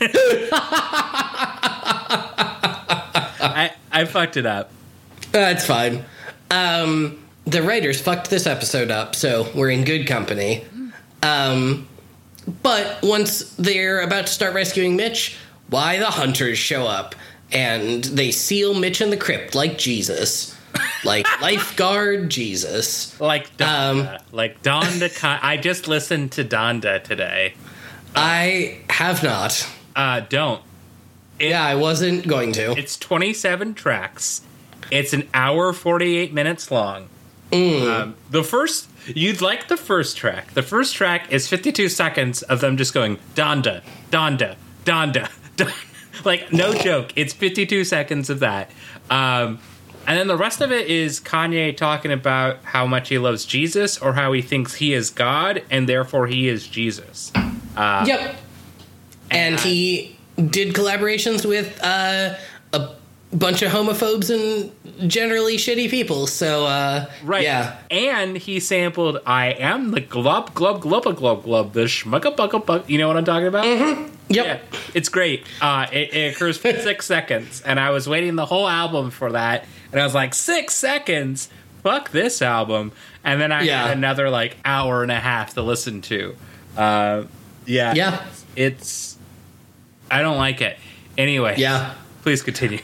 I I fucked it up. that's fine. Um, the writers fucked this episode up, so we're in good company. Um, but once they're about to start rescuing Mitch, why the hunters show up and they seal Mitch in the crypt like Jesus, like lifeguard Jesus. Like Donda, Um, like Donda. Con- I just listened to Donda today. I have not. Uh, don't. Yeah, I wasn't going to. It's 27 tracks. It's an hour 48 minutes long. Mm. Um, the first, you'd like the first track. The first track is 52 seconds of them just going Donda, Donda, Donda, Donda. Like, no joke. It's 52 seconds of that. Um, and then the rest of it is Kanye talking about how much he loves Jesus or how he thinks he is God and therefore he is Jesus. Yep. And he did collaborations with uh, a bunch of homophobes and generally shitty people. So, uh, Right. yeah. And he sampled I am the glub glub glubba glub glub the schmucka bucka buck. You know what I'm talking about? Yep. Yeah. It's great. Uh, it, it occurs for six seconds. And I was waiting the whole album for that. And I was like, six seconds? Fuck this album. And then I Yeah. had another like hour and a half to listen to. Uh, yeah. Yeah. It's. I don't like it. Anyway. Yeah. Please continue.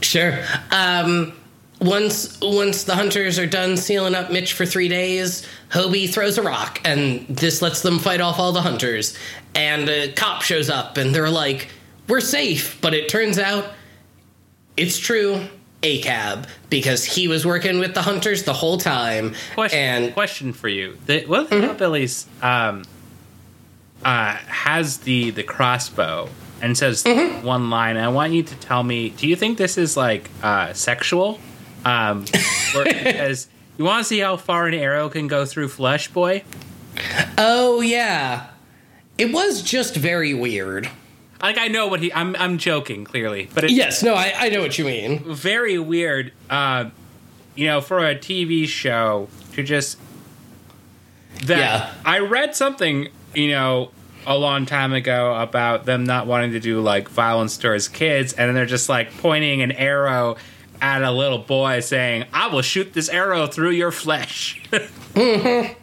Sure. Um, once once the hunters are done sealing up Mitch for three days, Hobie throws a rock, and this lets them fight off all the hunters. And a cop shows up, and they're like, "We're safe," but it turns out it's true. A cab because he was working with the hunters the whole time, Question, and question for you: the, One of the hillbillies um, uh, has the the crossbow and says one line. I want you to tell me: Do you think this is like uh, sexual? Um, or, because you want to see how far an arrow can go through flesh, boy. oh yeah, it was just very weird. Like I know what he. I'm I'm joking clearly, but Yes, no, I, I know what you mean. very weird. Uh, you know, for a TV show to just that Yeah. I read something, you know, a long time ago about them not wanting to do like violence towards kids, and then they're just like pointing an arrow at a little boy, saying, "I will shoot this arrow through your flesh."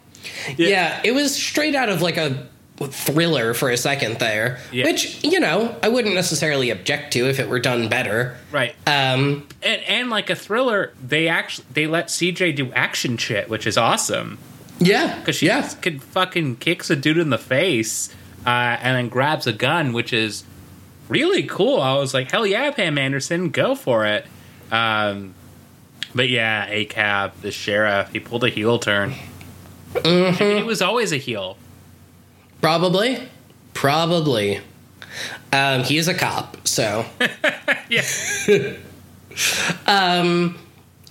Yeah, it was straight out of like a thriller for a second there, Yeah. which you know I wouldn't necessarily object to if it were done better. right. Um, and, and like a thriller, they actually they let CJ do action shit, which is awesome. yeah, because she yeah, could fucking kicks a dude in the face uh, and then grabs a gun, which is really cool. I was like, hell yeah, Pam Anderson, go for it. Um, but yeah, a cab, the sheriff, he pulled a heel turn. Mm-hmm. He was always a heel. probably, probably. Um, he is a cop, so. Yeah,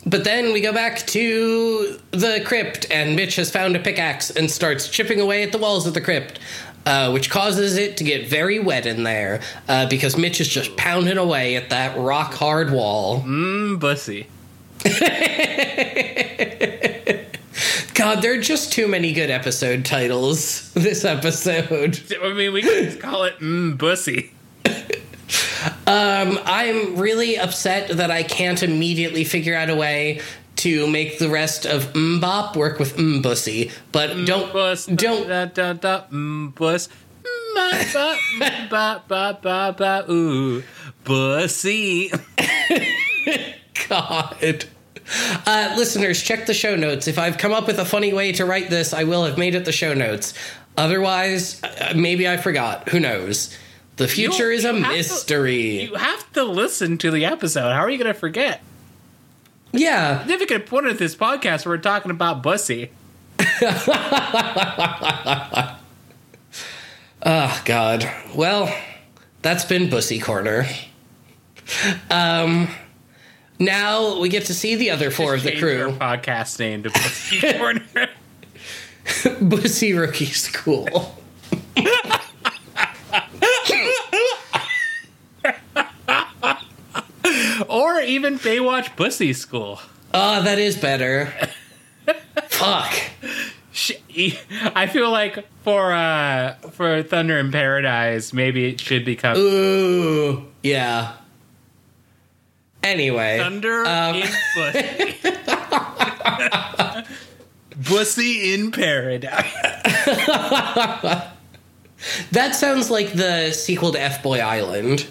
But then we go back to the crypt, and Mitch has found a pickaxe and starts chipping away at the walls of the crypt, uh, which causes it to get very wet in there uh, because Mitch is just pounding away at that rock hard wall. Mmm, bussy. God, there are just too many good episode titles this episode. I mean, we could just call it Mmm bussy. Um, I'm really upset that I can't immediately figure out a way to make the rest of Mbop work with Mbussy, but don't Bus, don't da, da, da, bus. Mm, ba, ba, ba, ba, ba, ba, ooh, bussy. God. Uh, listeners, check the show notes. If I've come up with a funny way to write this, I will have made it the show notes. Otherwise, uh, maybe I forgot. Who knows? The future You- is a have to- mystery. You have to listen to the episode. How are you going to forget? Yeah. Significant point of this podcast, we're talking about Bussy. Oh God. Well, that's been Bussy Corner. Um, now we get to see the other four of the crew. podcast name to Bussy Corner. Bussy Rookie School. or even Baywatch Bussy School. Oh, that is better. Fuck. I feel like for uh for Thunder in Paradise, maybe it should become Ooh. Yeah. Anyway. Thunder um, in. Bussy in Paradise. That sounds like the sequel to F Boy Island.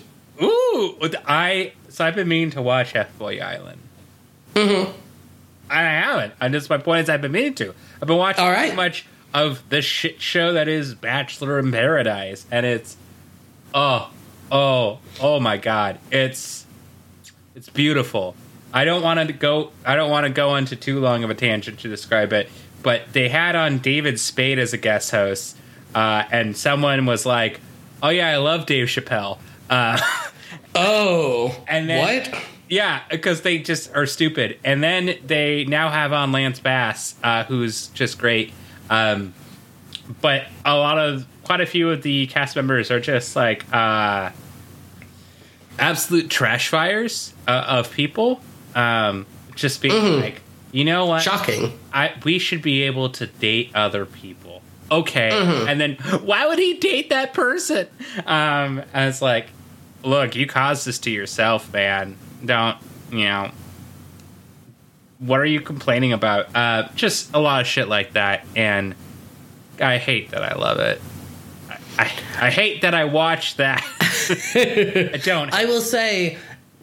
Ooh, I so I've been meaning to watch F Boy Island. Mm-hmm. I haven't. And just my point is, I've been meaning to. I've been watching All right. too much of the shit show that is Bachelor in Paradise, and it's oh, oh, oh my god, it's it's beautiful. I don't want to go. I don't want to go into too long of a tangent to describe it, but they had on David Spade as a guest host, uh, and someone was like, "Oh yeah, I love Dave Chappelle." Uh, Oh. And then- what? Yeah, because they just are stupid. And then they now have on Lance Bass, uh, who's just great. Um, but a lot of, quite a few of the cast members are just like uh, absolute trash fires uh, of people. Um, just being like, you know what? Shocking. I we should be able to date other people. Okay. And then why would he date that person? Um and it's like, look, you caused this to yourself, man. Don't you know what are you complaining about? Uh just a lot of shit like that and I hate that I love it. I, I, I hate that I watch that. I don't. I will say,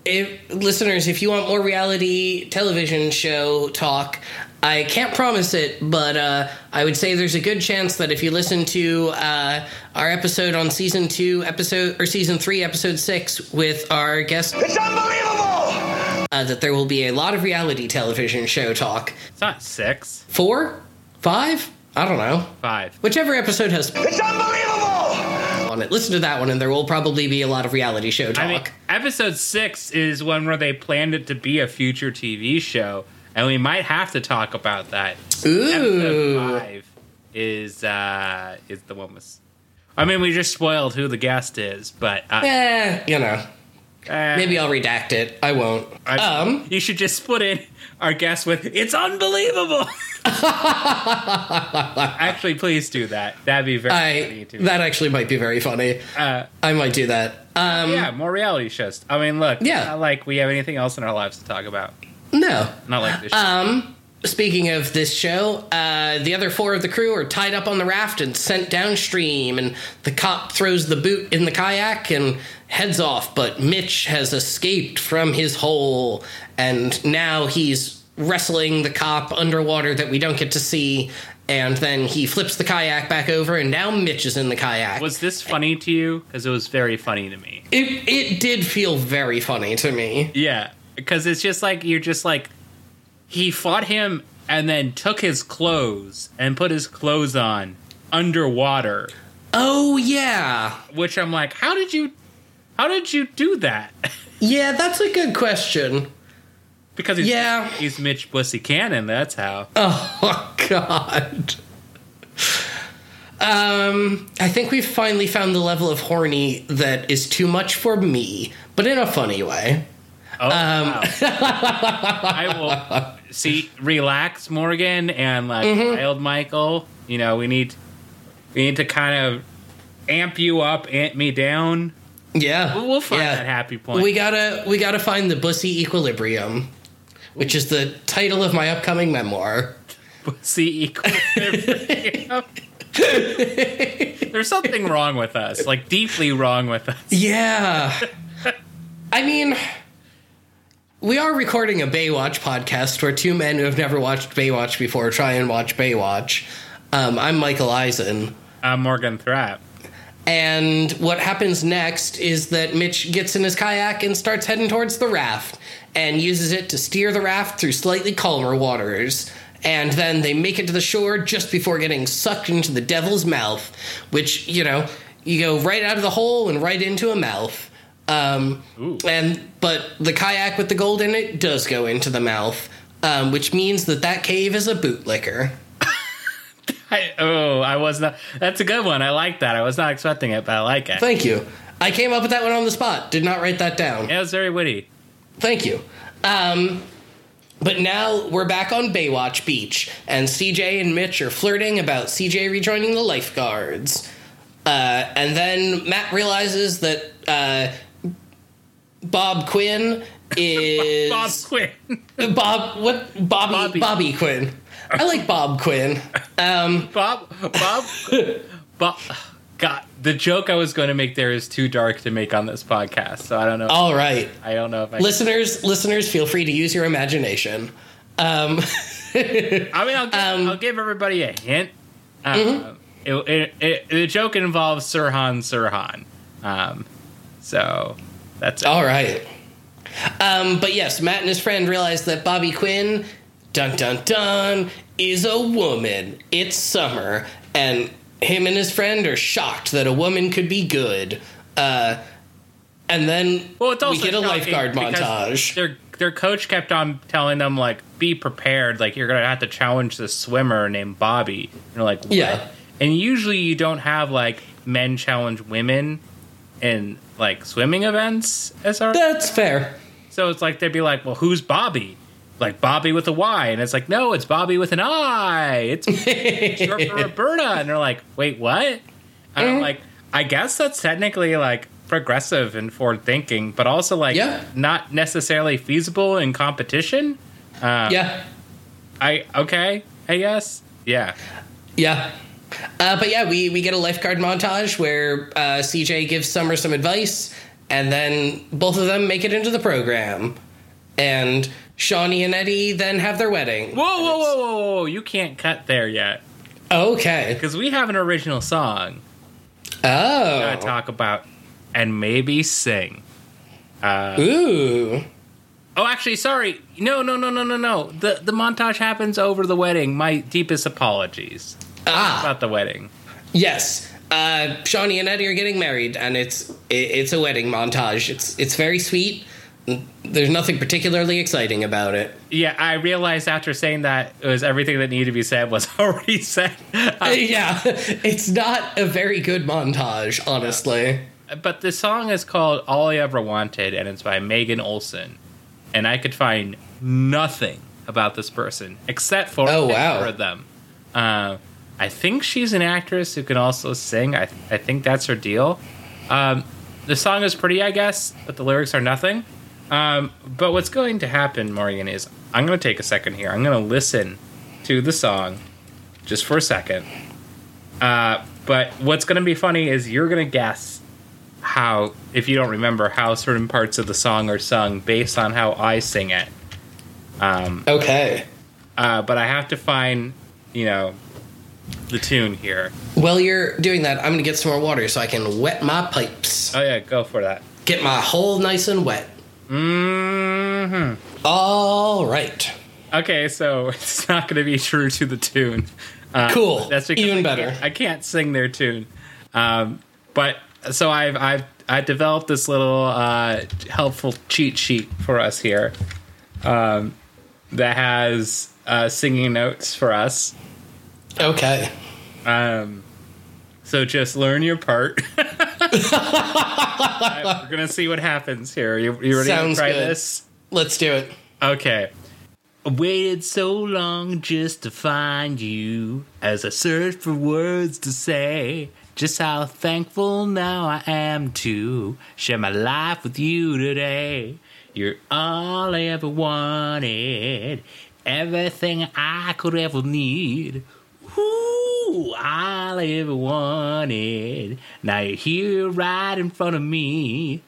if listeners, if you want more reality television show talk, I can't promise it, but uh, I would say there's a good chance that if you listen to uh, our episode on season two, episode or season three, episode six, with our guest, It's unbelievable! uh, that there will be a lot of reality television show talk. it's not six, Four, five, I don't know. five. Whichever episode has It's unbelievable! on it, listen to that one, and there will probably be a lot of reality show talk. I mean, episode six is one where they planned it to be a future TV show, and we might have to talk about that. Ooh. Episode five is uh is the one with. I mean, we just spoiled who the guest is, but uh, Eh, you know, uh, maybe I'll redact it. I won't. I- um, you should just put in our guest with "It's unbelievable." Actually, please do that. That'd be very funny I too. that actually might be very funny. uh, I might do that. Um, yeah, more reality shows. I mean, look, Yeah. not like we have anything else in our lives to talk about. No. Not like this. Um, speaking of this show, uh, the other four of the crew are tied up on the raft and sent downstream, and the cop throws the boot in the kayak and heads off. But Mitch has escaped from his hole, and now he's wrestling the cop underwater that we don't get to see. And then he flips the kayak back over, and now Mitch is in the kayak. Was this funny to you? Because it was very funny to me. it it did feel very funny to me. Yeah, because it's just like you're just like he fought him and then took his clothes and put his clothes on underwater, Oh yeah, which I'm like, how did you, how did you do that? yeah, that's a good question. because he's, Yeah. he's Mitch Bussy Cannon. That's how. Oh God. Um, I think we've finally found the level of horny that is too much for me, but in a funny way. Oh, Um, wow. I will see. Relax, Morgan, and like Mm-hmm. Wild Michael. You know, we need we need to kind of amp you up, amp me down. Yeah, We'll, we'll find yeah. that happy point. We gotta we gotta find the bussy equilibrium, which is the title of my upcoming memoir. see equilibrium. There's something wrong with us, like deeply wrong with us. Yeah. I mean, we are recording a Baywatch podcast where two men who have never watched Baywatch before try and watch Baywatch. Um, I'm Michael Eisen. I'm Morgan Thrapp. And what happens next is that Mitch gets in his kayak and starts heading towards the raft and uses it to steer the raft through slightly calmer waters. And then they make it to the shore just before getting sucked into the devil's mouth, which, you know, you go right out of the hole and right into a mouth. Um, and but the kayak with the gold in it does go into the mouth, um, which means that that cave is a bootlicker. I, oh, I was not. That's a good one. I like that. I was not expecting it, but I like it. Thank you. I came up with that one on the spot. Did not write that down. It was very witty. Thank you. Um, but now we're back on Baywatch Beach, and CJ and Mitch are flirting about CJ rejoining the lifeguards. Uh, and then Matt realizes that uh, Bob Quinn is Bob Quinn. Bob what Bobby Bobby. Bobby Quinn. I like Bob Quinn. Um, Bob. Bob. Bob. God, the joke I was going to make there is too dark to make on this podcast, so I don't know. all right, I don't know if I. listeners, listeners, feel free to use your imagination. Um, I mean, I'll give, Um, I'll give everybody a hint. Uh, Mm-hmm. it, it, it, the joke involves Sirhan Sirhan. Um, so that's it. All right. Um, but yes, Matt and his friend realize that Bobby Quinn, dun dun dun, is a woman. It's summer, and him and his friend are shocked that a woman could be good. Uh, and then Well, it's also we get a lifeguard montage. Their their coach kept on telling them like, "Be prepared. Like you're gonna have to challenge this swimmer named Bobby." And they're like, what? Yeah. And usually you don't have like men challenge women in like swimming events as our That's fair. So it's like they'd be like, "Well, who's Bobby?" Like Bobby with a Y, and it's like, "No, it's Bobby with an I." It's short for Roberta, and they're like, "Wait, what?" And Mm-hmm. I'm like, "I guess that's technically like progressive and forward thinking, but also like Yeah. not necessarily feasible in competition." Uh, Yeah. I okay, I guess, yeah. Yeah. Uh, but yeah, we, we get a lifeguard montage where uh, CJ gives Summer some advice, and then both of them make it into the program. And Shauni and Eddie then have their wedding. Whoa, whoa, whoa, whoa, whoa! You can't cut there yet Okay. because we have an original song. Oh. Gotta talk about and maybe sing. Ooh. Oh, actually, sorry. No, no, no, no, no, no. The the montage happens over the wedding. My deepest apologies Ah. about the wedding. Yes. Uh, Shauni and Eddie are getting married, and it's it, it's a wedding montage. It's it's very sweet. There's nothing particularly exciting about it. Yeah, I realized after saying that it was everything that needed to be said was already said. Uh, yeah, it's not a very good montage, honestly. but the song is called "All I Ever Wanted" and it's by Megan Olson. And I could find nothing about this person except for Oh, wow. of them. Uh, I think she's an actress who can also sing. I I think that's her deal. Um, the song is pretty, I guess, but the lyrics are nothing. Um, but what's going to happen, Morgan, is I'm going to take a second here. I'm going to listen to the song just for a second. Uh, but what's going to be funny is you're going to guess how, if you don't remember, how certain parts of the song are sung based on how I sing it. Okay. Uh, but I have to find, you know, the tune here. While you're doing that, I'm gonna get some more water so I can wet my pipes. Oh yeah, go for that. Get my hole nice and wet. hmm All right. Okay, so it's not going to be true to the tune. Uh, Cool. That's Even I better. can't- I can't sing their tune. Um, but so I've I've I developed this little uh, helpful cheat sheet for us here um, that has uh, singing notes for us. Okay. Um, so just learn your part. Alright, we're gonna see what happens here. You, you ready Sounds to try good. this? Let's do it. Okay. I waited so long just to find you as I searched for words to say. Just how thankful now I am to share my life with you today. You're all I ever wanted, everything I could ever need. Ooh, all I ever wanted. Now you're here right in front of me.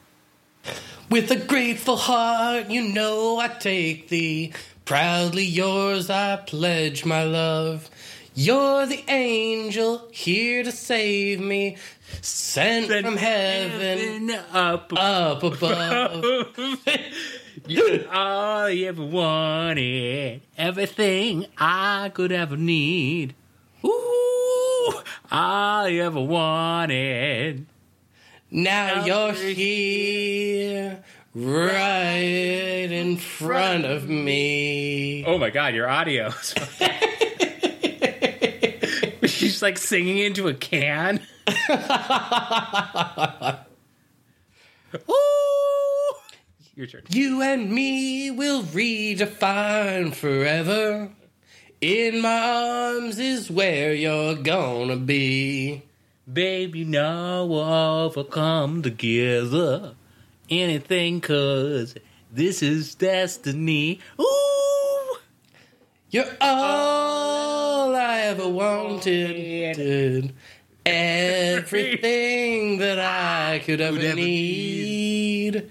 With a grateful heart, you know I take thee. Proudly yours, I pledge my love. You're the angel here to save me, sent from heaven up up above. You're all I ever wanted, everything I could ever need. Ooh, all I ever wanted. Now you're here, right in front of me. Oh my god, your audio. She's like singing into a can. Ooh. Your turn. You and me will redefine forever. In my arms is where you're gonna be. Babe, you know we'll overcome together. Anything, cause this is destiny. Ooh! You're all I ever wanted. Everything that I could ever ever need.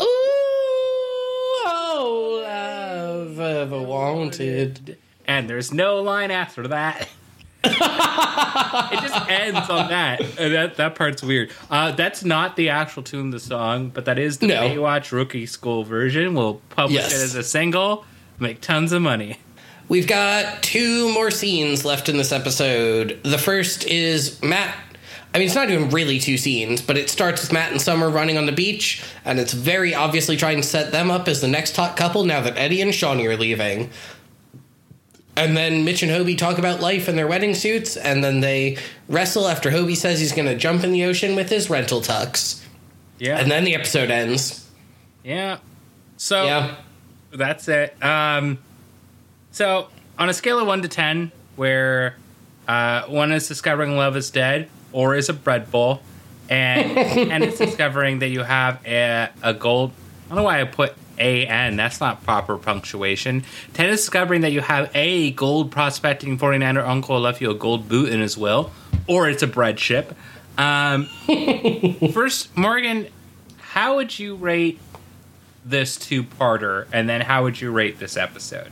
Ooh, all I've ever wanted. And there's no line after that. it just ends on that. And that that part's weird. Uh, that's not the actual tune of the song, but that is the No. Baywatch Rookie School version. We'll publish Yes. it as a single, make tons of money. We've got two more scenes left in this episode. The first is Matt. I mean, it's not even really two scenes, but it starts with Matt and Summer running on the beach, and it's very obviously trying to set them up as the next hot couple now that Eddie and Shauni are leaving. And then Mitch and Hobie talk about life in their wedding suits, and then they wrestle after Hobie says he's going to jump in the ocean with his rental tux. Yeah. And then the episode ends. yeah. So Yeah. that's it. Um, so on a scale of one to ten, where uh, one is discovering love is dead, or is a bread bowl, and and it's discovering that you have a, a gold. I don't know why I put a n. That's not proper punctuation. Ten is discovering that you have a gold prospecting 49er uncle left you a gold boot in his will, or it's a bread ship. Um, first, Morgan, how would you rate this two-parter, and then how would you rate this episode?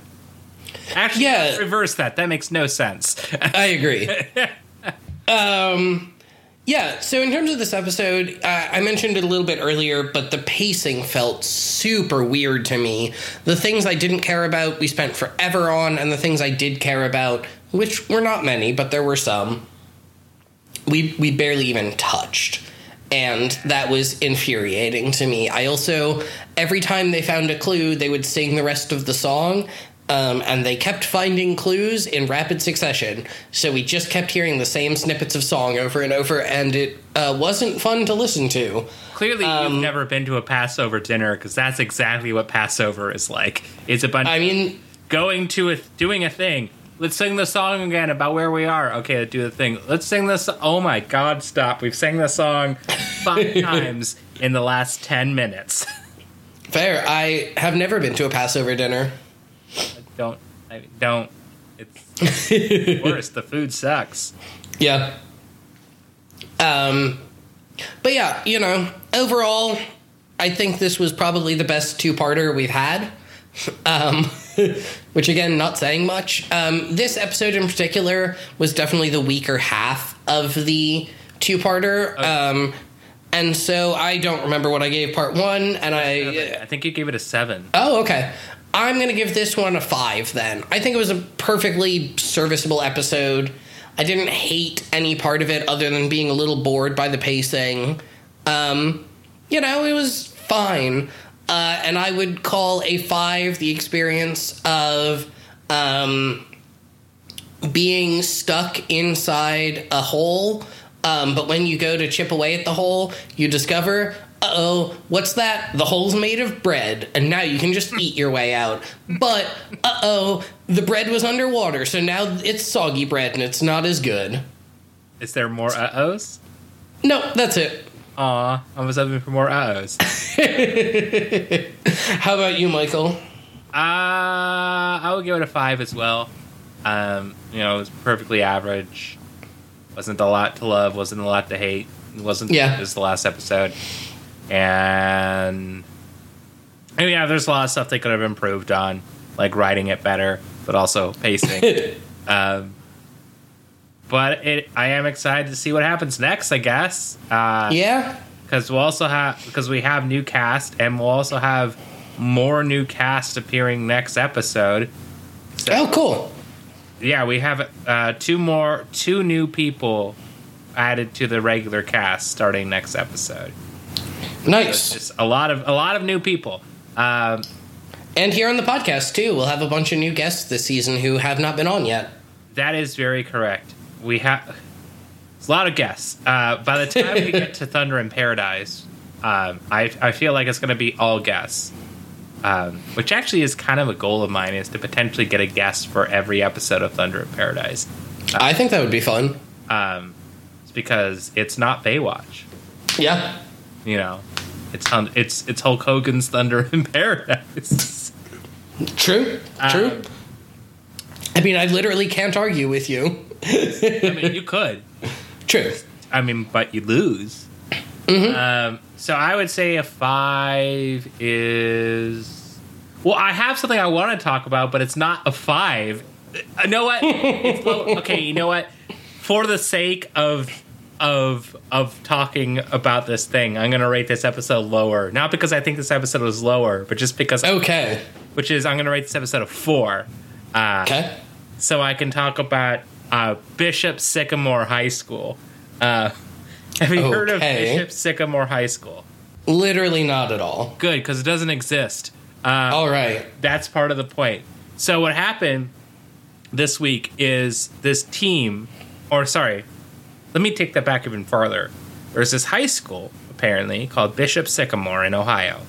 Actually, Yeah. reverse that. That makes no sense. I agree. um, yeah. So in terms of this episode, uh, I mentioned it a little bit earlier, but the pacing felt super weird to me. The things I didn't care about, we spent forever on, and the things I did care about, which were not many, but there were some, we we barely even touched. And that was infuriating to me. I also, every time they found a clue, they would sing the rest of the song, um, and they kept finding clues in rapid succession. So we just kept hearing the same snippets of song over and over, and it uh, wasn't fun to listen to. Clearly, Um, you've never been to a Passover dinner because that's exactly what Passover is like. It's a bunch I mean, going to a doing a thing. Let's sing the song again about where we are. Okay, let's do the thing. Let's sing this. Oh my God! Stop. We've sang the song five times in the last ten minutes. fair. I have never been to a Passover dinner. Don't. I mean, don't. It's worse. The food sucks. Yeah. Um, but yeah, you know, overall, I think this was probably the best two-parter we've had. Um, which again, not saying much. Um, this episode in particular was definitely the weaker half of the two-parter. Um, and so I don't remember what I gave part one, and I I think you gave it a seven. Oh, okay. I'm going to give this one a five then. I think it was a perfectly serviceable episode. I didn't hate any part of it other than being a little bored by the pacing. Um, you know, it was fine. Uh, and I would call a five the experience of um, being stuck inside a hole. Um, but when you go to chip away at the hole, you discover, uh oh, what's that? The hole's made of bread, and now you can just eat your way out. But, uh oh, the bread was underwater, so now it's soggy bread and it's not as good. Is there more uh ohs? No, that's it. Aw, I was hoping for more uh ohs. How about you, Michael? Uh, I would give it a five as well. Um, you know, it was perfectly average. Wasn't a lot to love. Wasn't a lot to hate. It wasn't Yeah. as the last episode. And, and yeah, there's a lot of stuff they could have improved on, like writing it better, but also pacing. um, but it, I am excited to see what happens next. I guess. Uh, Yeah. because we'll also have because we have new cast and we'll also have more new cast appearing next episode. Oh, cool. Yeah, we have uh, two more two new people added to the regular cast starting next episode. Nice. just a lot of a lot of new people. Um, And here on the podcast too, we'll have a bunch of new guests this season who have not been on yet. that is very correct. We have a lot of guests. Uh, by the time we get to Thunder in Paradise, um, I I feel like it's going to be all guests. Um, which actually is kind of a goal of mine is to potentially get a guest for every episode of Thunder in Paradise. I think that would be fun. Um, it's because it's not Baywatch. Yeah. You know, it's it's it's Hulk Hogan's Thunder in Paradise. True. True. Um, I mean, I literally can't argue with you. I mean, you could. True. I mean, but you lose. Um, so I would say a five is. Well, I have something I want to talk about, but it's not a five. Uh, You know what? Okay, you know what? For the sake of of of talking about this thing, I'm going to rate this episode lower. Not because I think this episode was lower, but just because, Okay. which is I'm going to rate this episode a four. Uh, Okay. so I can talk about uh, Bishop Sycamore High School. Uh, have you heard of Bishop Sycamore High School? Literally not at all. Good, because it doesn't exist. Uh, All right. That's part of the point. So what happened this week is this team, or sorry, let me take that back even farther. There's this high school apparently called Bishop Sycamore in Ohio.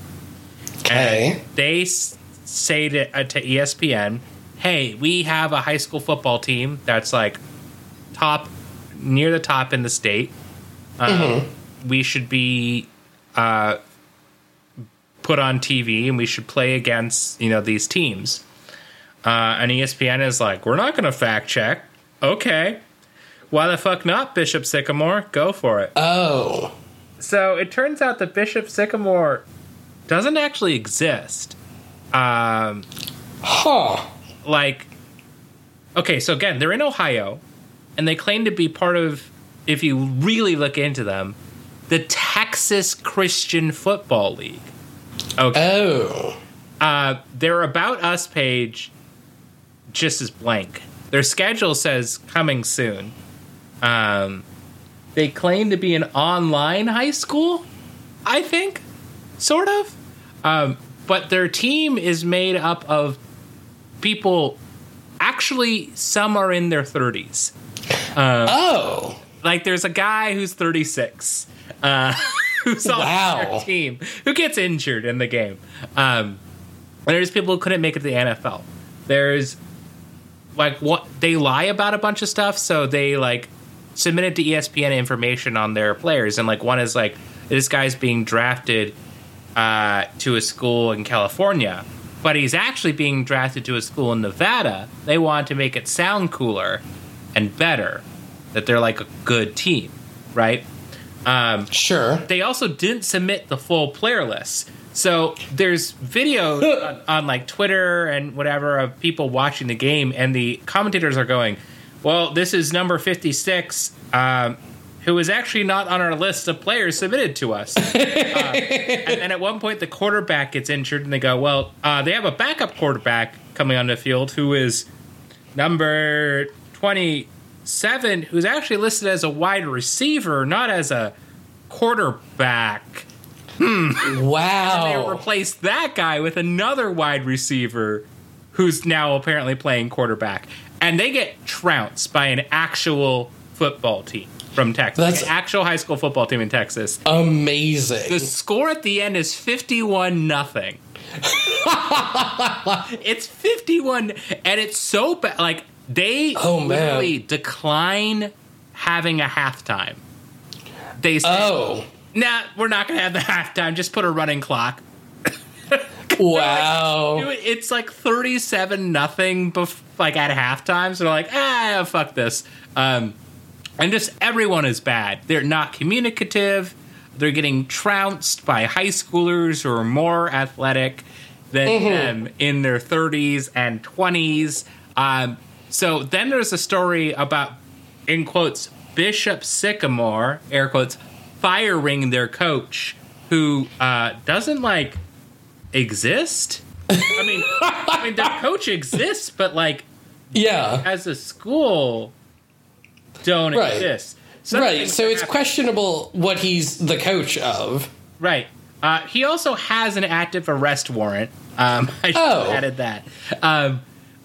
Okay. they say to, uh, to ESPN, "Hey, we have a high school football team that's like top, near the top in the state. Um, We should be uh, put on TV, and we should play against you know these teams." Uh, and ESPN is like, "We're not going to fact check." Okay, why the fuck not, Bishop Sycamore? Go for it. Oh. So it turns out that Bishop Sycamore doesn't actually exist. Um, Huh. like, okay, so again, they're in Ohio, and they claim to be part of, if you really look into them, the Texas Christian Football League. Okay. Oh. Uh, their About Us page just is blank. Their schedule says coming soon. Um, they claim to be an online high school, I think, sort of. Um, but their team is made up of people. Actually, some are in their thirties. Oh. Like, there's a guy who's 36 uh, who's on Wow. their team who gets injured in the game. Um, and there's people who couldn't make it to the NFL. There's like what they lie about a bunch of stuff, so they like submitted to ESPN information on their players, and like one is like this guy's being drafted uh, to a school in California, but he's actually being drafted to a school in Nevada. They want to make it sound cooler and better that they're like a good team, right? Um, Sure. they also didn't submit the full player list. So there's video on, on like Twitter and whatever of people watching the game, and the commentators are going, "Well, this is number 56, um, who is actually not on our list of players submitted to us." Uh, and then at one point, the quarterback gets injured, and they go, "Well, uh, they have a backup quarterback coming on the field who is number 27, who's actually listed as a wide receiver, not as a quarterback." Hmm. They Wow. replaced that guy with another wide receiver who's now apparently playing quarterback. And they get trounced by an actual football team from Texas. That's- an actual high school football team in Texas. Amazing. The score at the end is 51 nothing. it's 51 and it's so bad like they Oh, man. literally decline having a halftime. They say, oh. nah, we're not going to have the halftime. Just put a running clock. Wow. It's like 37 nothing bef- like at halftime. So they're like, ah, fuck this. Um, and just everyone is bad. They're not communicative. They're getting trounced by high schoolers who are more athletic than them in their 30s and 20s. Um, so then there's a story about in quotes, Bishop Sycamore, air quotes, firing their coach, who uh, doesn't like exist. I mean, I mean, their coach exists, but like Yeah. as a school, don't Right. exist. Some Right. So it's happen- questionable what he's the coach of. Right. Uh, he also has an active arrest warrant. Um, I should Oh. added that. Um,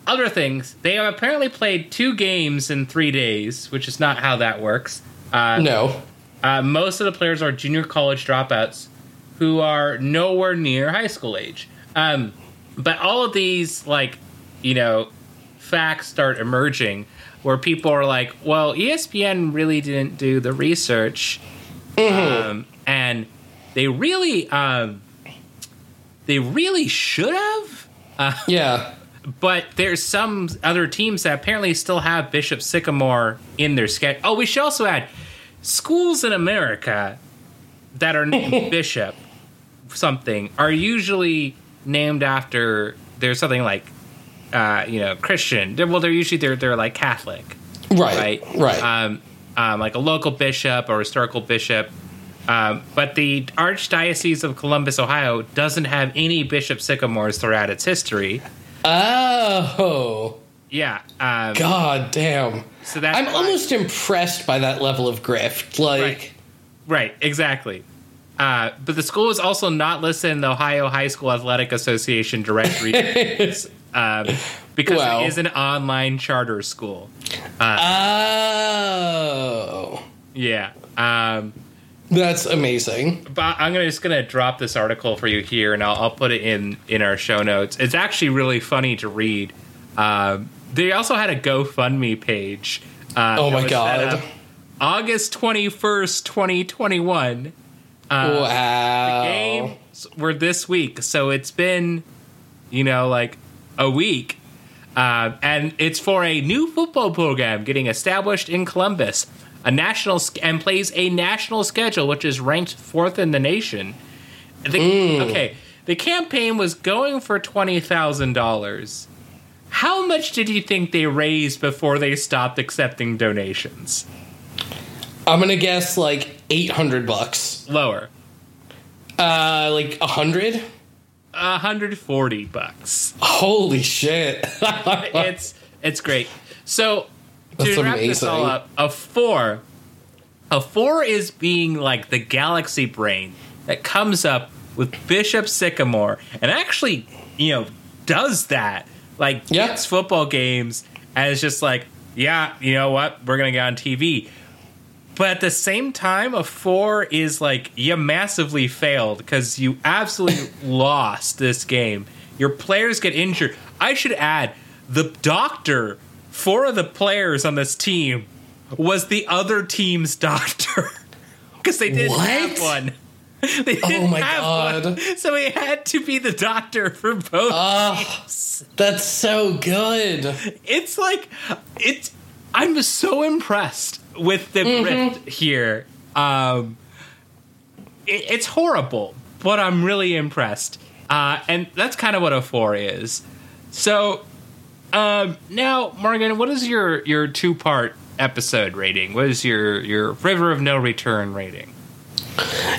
other things, they have apparently played two games in three days, which is not how that works. Uh, No. uh, most of the players are junior college dropouts who are nowhere near high school age. Um, but all of these, like, you know, facts start emerging where people are like, well, ESPN really didn't do the research. Um, and they really, um, they really should have. Yeah. But there's some other teams that apparently still have Bishop Sycamore in their schedule. Oh, we should also add schools in America that are named Bishop something are usually named after there's something like uh, you know Christian. They're, well, they're usually they're they're like Catholic, Right. right? Right. Um, um, like a local bishop or historical bishop. Um, but the Archdiocese of Columbus, Ohio, doesn't have any Bishop Sycamores throughout its history. Oh. Yeah. Um, God damn. So that's I'm almost impressed by that level of grift. Like, Right. Right, exactly. Uh, but the school is also not listed in the Ohio High School Athletic Association directory um, because Wow. it is an online charter school. oh. Yeah. Um, That's amazing. but I'm gonna just gonna drop this article for you here, and I'll, I'll put it in in our show notes. It's actually really funny to read. Um, they also had a GoFundMe page. Uh, Oh my God. August 21st, 2021. wow. games were this week, so it's been, you know, like a week. Uh, and it's for a new football program getting established in Columbus, a national and plays a national schedule, which is ranked fourth in the nation. The, Okay, the campaign was going for twenty thousand dollars. How much did you think they raised before they stopped accepting donations? I'm gonna guess like 800 bucks. Lower, Uh, like a hundred. hundred forty bucks. Holy shit! it's it's great. So That's to wrap this all up, a four, a four is being like the galaxy brain that comes up with Bishop Sycamore and actually, you know, does that. Like Yeah. gets football games and it's just like, yeah, you know what, we're gonna get on TV. But at the same time, a four is like you massively failed because you absolutely lost this game. Your players get injured. I should add the doctor, four of the players on this team was the other team's doctor because they didn't have one. They didn't my have God. one, so he had to be the doctor for both Ah. teams. That's so good. It's like it's. I'm so impressed with the Mm-hmm. grift here. Um, it, it's horrible, but I'm really impressed, uh, and that's kind of what a four is. So um, now, Morgan, what is your your two part episode rating? What is your your River of No Return rating?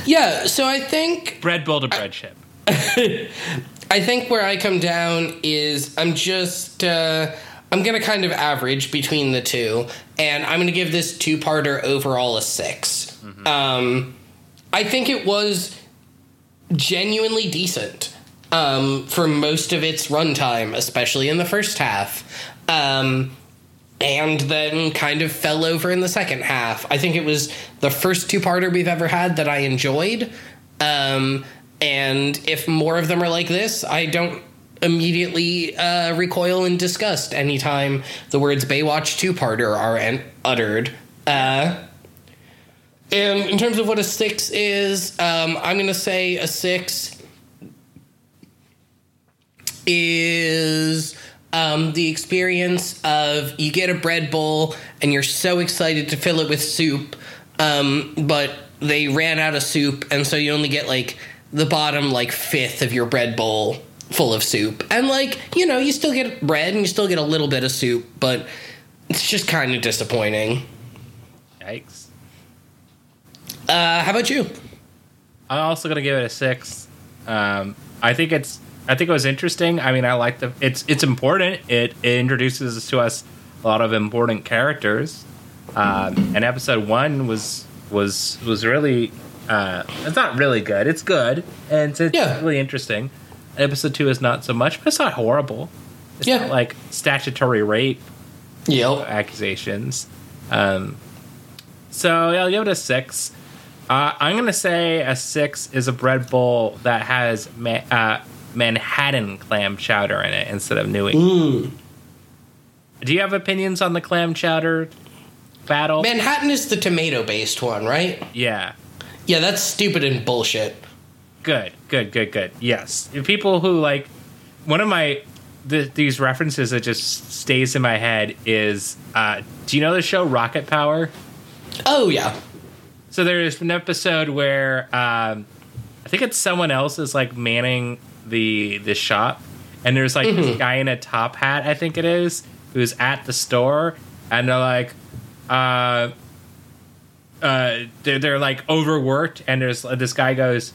Yeah. So I think Bread bowl to bread ship. I think where I come down is I'm just uh, I'm gonna kind of average between the two, and I'm gonna give this two parter overall a 6 Um, I think it was genuinely decent um, for most of its runtime, especially in the first half. Um, and then kind of fell over in the second half. I think it was the first two parter we've ever had that I enjoyed. Um, and if more of them are like this, I don't immediately uh, recoil in disgust anytime the words Baywatch two parter are en- uttered. Uh, and in terms of what a six is, um, I'm going to say a six is um, the experience of you get a bread bowl and you're so excited to fill it with soup, um, but they ran out of soup, and so you only get like the bottom like fifth of your bread bowl full of soup, and like you know you still get bread and you still get a little bit of soup, but it's just kind of disappointing. Yikes. Uh, how about you? I'm also gonna give it a six. Um, I think it's I think it was interesting. I mean, I like the it's it's important. It, it introduces to us a lot of important characters. Um, and episode one was was was really uh, it's not really good. It's good and it's, it's Yeah. really interesting. Episode two is not so much, but it's not horrible. It's Yeah. not like statutory rape Yep. accusations. Um, so yeah, I'll give it a six. Uh, I'm gonna say a six is a bread bowl that has ma- uh, Manhattan clam chowder in it instead of New England. Do you have opinions on the clam chowder battle? Manhattan is the tomato based one, right? yeah, Yeah, that's stupid and bullshit. good, good, good, good. Yes, people who like one of my th- these references that just stays in my head is. Uh, do you know the show Rocket Power? Oh, yeah. So there's an episode where um, I think it's someone else is like manning the the shop, and there's like this guy in a top hat, I think it is, who's at the store, and they're like, uh, uh, they're, they're like overworked, and there's this guy goes,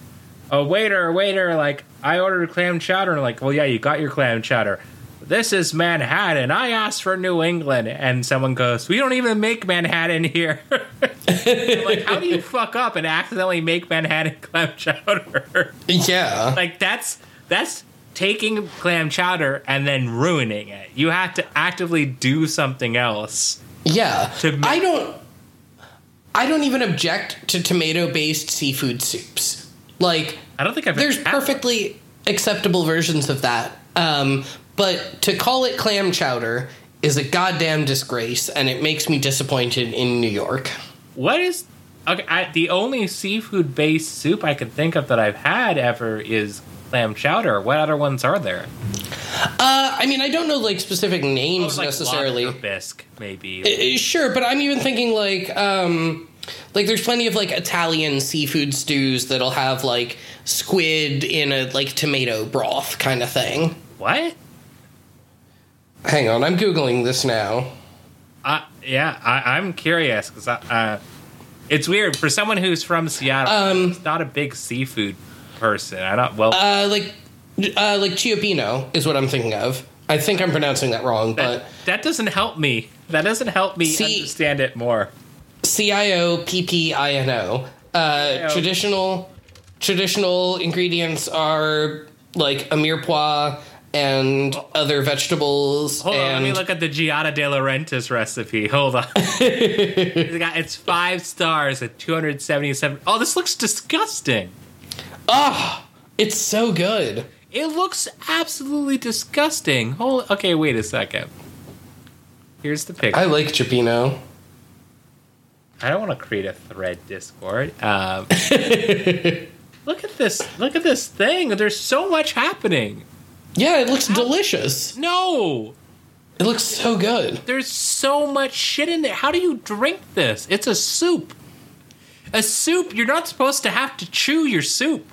"Oh waiter, waiter, like I ordered clam chowder," and like, "Well, yeah, you got your clam chowder." This is Manhattan. I asked for New England, and someone goes, "We don't even make Manhattan here." Like, how do you fuck up and accidentally make Manhattan clam chowder? Yeah. like that's that's taking clam chowder and then ruining it. You have to actively do something else. Yeah. To ma- I don't I don't even object to tomato based seafood soups. Like I don't think I've there's ever had one. perfectly acceptable versions of that. Um, but to call it clam chowder is a goddamn disgrace and it makes me disappointed in New York. What is okay? I, the only seafood based soup I can think of that I've had ever is clam chowder. What other ones are there? Uh, I mean, I don't know like specific Oh, names like necessarily. bisque, maybe. Uh, Sure, but I'm even thinking like um like there's plenty of like Italian seafood stews that'll have like squid in a like tomato broth kind of thing. what? Hang on, I'm googling this now. Uh, yeah, I, I'm curious because uh, it's weird for someone who's from Seattle. Um, he's not a big seafood person. I don't. Well, Uh like uh like Cioppino is what I'm thinking of. I think I'm pronouncing that wrong, but that, that doesn't help me. That doesn't help me See- understand it more. C I O P P I N O. Uh traditional traditional ingredients are like a mirepoix and other vegetables Hold on, let me look at the Giada De Laurentiis recipe. Hold on. it's five stars at 277. Oh, this looks disgusting. Oh, it's so good. It looks absolutely disgusting. Hold. Okay, wait a second. Here's the picture. I like Cioppino. I don't want to create a thread Discord. Um, look at this! Look at this thing. There's so much happening. Yeah, it looks delicious. No, It looks so good. there's so much shit in there. How do you drink this? It's a soup. A soup. You're not supposed to have to chew your soup.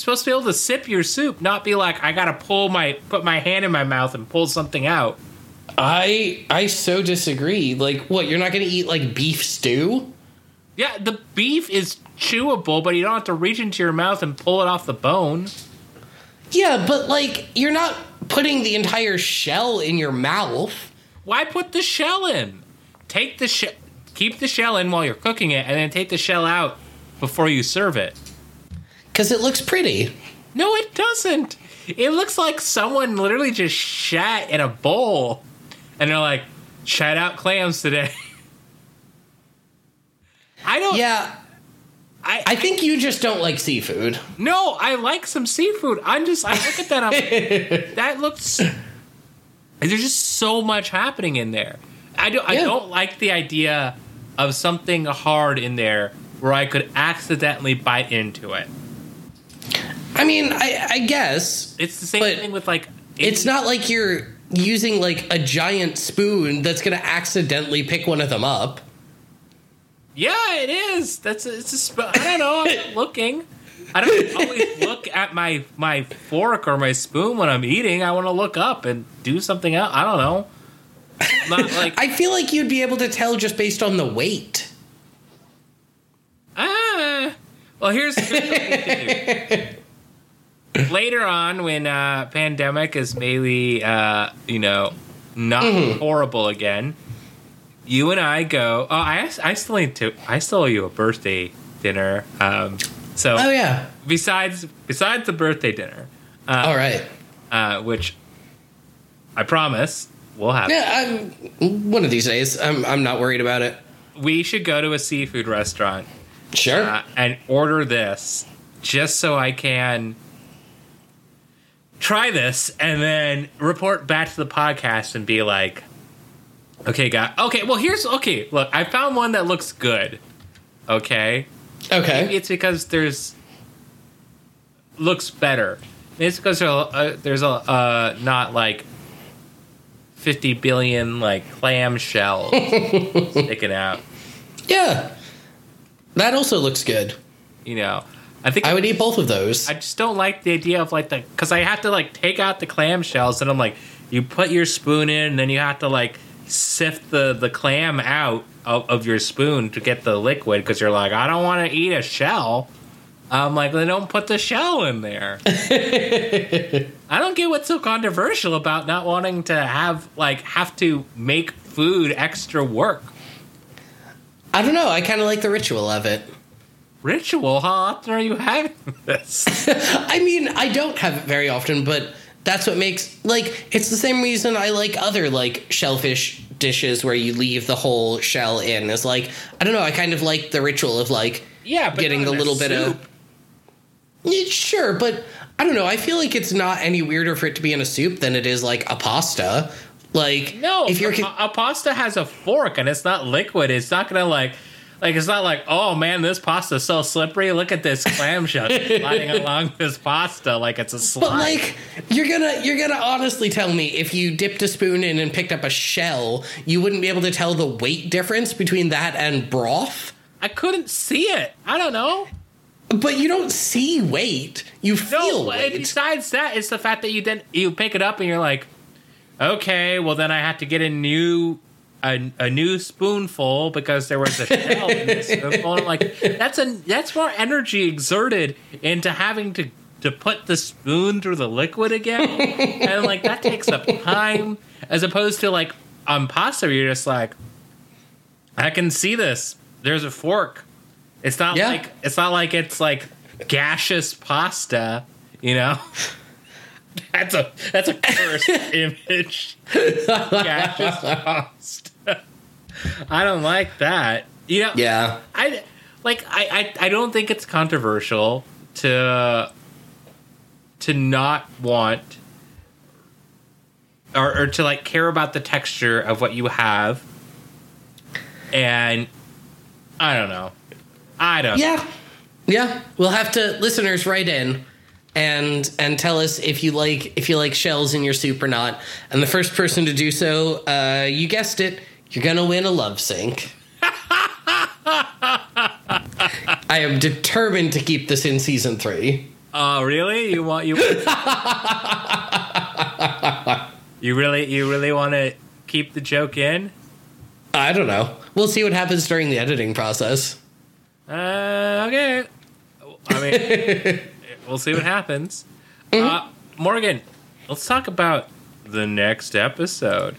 Supposed to be able to sip your soup, not be like I gotta pull my put my hand in my mouth and pull something out. I I so disagree. Like, what? You're not to eat like beef stew? Yeah, the beef is chewable, but you don't have to reach into your mouth and pull it off the bone. Yeah, but like, you're not putting the entire shell in your mouth. Why put the shell in? Take the shell, keep the shell in while you're cooking it, and then take the shell out before you serve it. Because it looks pretty. No, it doesn't. It looks like someone literally just shat in a bowl, and they're like, "Shat out clams today." I don't. Yeah, I, I think you just don't like seafood. No, I like some seafood. I'm just I look at that. I'm like, that looks. There's just so much happening in there. I don't. I don't like the idea of something hard in there where I could accidentally bite into it. I mean, I, I guess It's the same thing with like. it's not like you're using like a giant spoon that's going to accidentally pick one of them up. Yeah, it is. That's a, it's a. Sp- I don't know. I'm not looking. I don't always look at my my fork or my spoon when I'm eating. I want to look up and do something else. I don't know. Not like I feel like you'd be able to tell just based on the weight. Well, here's, here's what to do. Later on, when uh, pandemic is maybe uh, you know not horrible again, you and I go. Oh, I I still need to. I still owe you a birthday dinner. Um, so Oh yeah. besides besides the birthday dinner, All right. uh, which I promise we'll have. Yeah, I'm, one of these days. I'm I'm not worried about it. We should go to a seafood restaurant Sure. uh, and order this just so I can try this and then report back to the podcast and be like, okay, guy. Okay, well, here's okay. Look, I found one that looks good. Okay, okay. it's because there's looks better. It's because there's a, uh, there's a uh, not like fifty billion like clam shells sticking out. Yeah. That also looks good. You know, I think I would eat both of those. I just don't like the idea of like the because I have to like take out the clam shells and I'm like you put your spoon in and then you have to like sift the the clam out of, of your spoon to get the liquid because you're like I don't want to eat a shell. I'm like they don't put the shell in there. I don't get what's so controversial about not wanting to have like have to make food extra work. I don't know. I kind of like the ritual of it. Ritual? How often are you having this? I mean, I don't have it very often, but that's what makes like it's the same reason I like other like shellfish dishes where you leave the whole shell in. Is like I don't know. I kind of like the ritual of like Yeah, getting the little bit soup. of. Yeah, sure, but I don't know. I feel like it's not any weirder for it to be in a soup than it is like a pasta. Like No, if you're a, a pasta has a fork and it's not liquid. It's not gonna like, like it's not like, oh man, this pasta's so slippery. Look at this clamshell sliding along this pasta like it's a slide. But like you're gonna you're gonna honestly tell me if you dipped a spoon in and picked up a shell, you wouldn't be able to tell the weight difference between that and broth? I couldn't see it. I don't know. But you don't see weight. You No, feel and weight. besides that, it's the fact that you then you pick it up and you're like, okay, well then I had to get a new. A, a new spoonful because there was a shell in the spoonful. And I'm like, that's a that's more energy exerted into having to to put the spoon through the liquid again, and like that takes up time as opposed to like on pasta, you're just like, I can see this. There's a fork. It's not Yeah. like it's not like it's like gaseous pasta, you know. That's a that's a cursed image. I don't like that. You know, yeah. I like I, I I don't think it's controversial to to not want or, or to like care about the texture of what you have and I don't know. I don't Yeah. Yeah. We'll have to listeners write in and and tell us if you like if you like shells in your soup or not. And the first person to do so, uh, you guessed it, you're gonna win a love sink. I am determined to keep this in season three. Oh, really? You want you You really you really want to keep the joke in? I don't know. We'll see what happens during the editing process. Uh, okay. I mean, we'll see what happens. Uh, Morgan, let's talk about the next episode.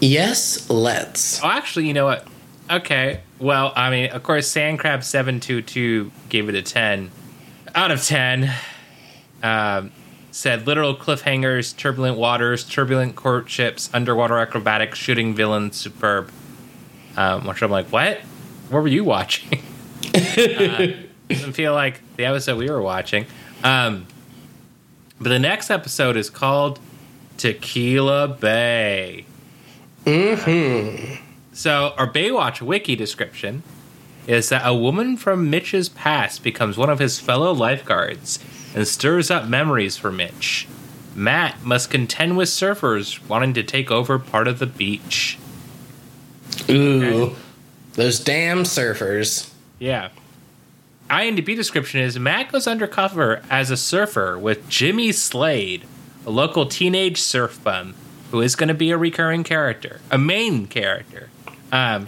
Yes, let's. Oh, actually, you know what? Okay. Well, I mean, of course, Sandcrab seven two two gave it a ten out of ten. Um, said literal cliffhangers, turbulent waters, turbulent courtships, underwater acrobatics, shooting villains, superb. Um, which I'm like, what? What were you watching? uh, doesn't feel like the episode we were watching. Um, but the next episode is called Tequila Bay. Hmm. So, our Baywatch wiki description is that a woman from Mitch's past becomes one of his fellow lifeguards and stirs up memories for Mitch. Matt must contend with surfers wanting to take over part of the beach. Ooh. Those damn surfers. Yeah. IMDb description is Matt goes undercover as a surfer with Jimmy Slade, a local teenage surf bum who is going to be a recurring character, a main character. Um,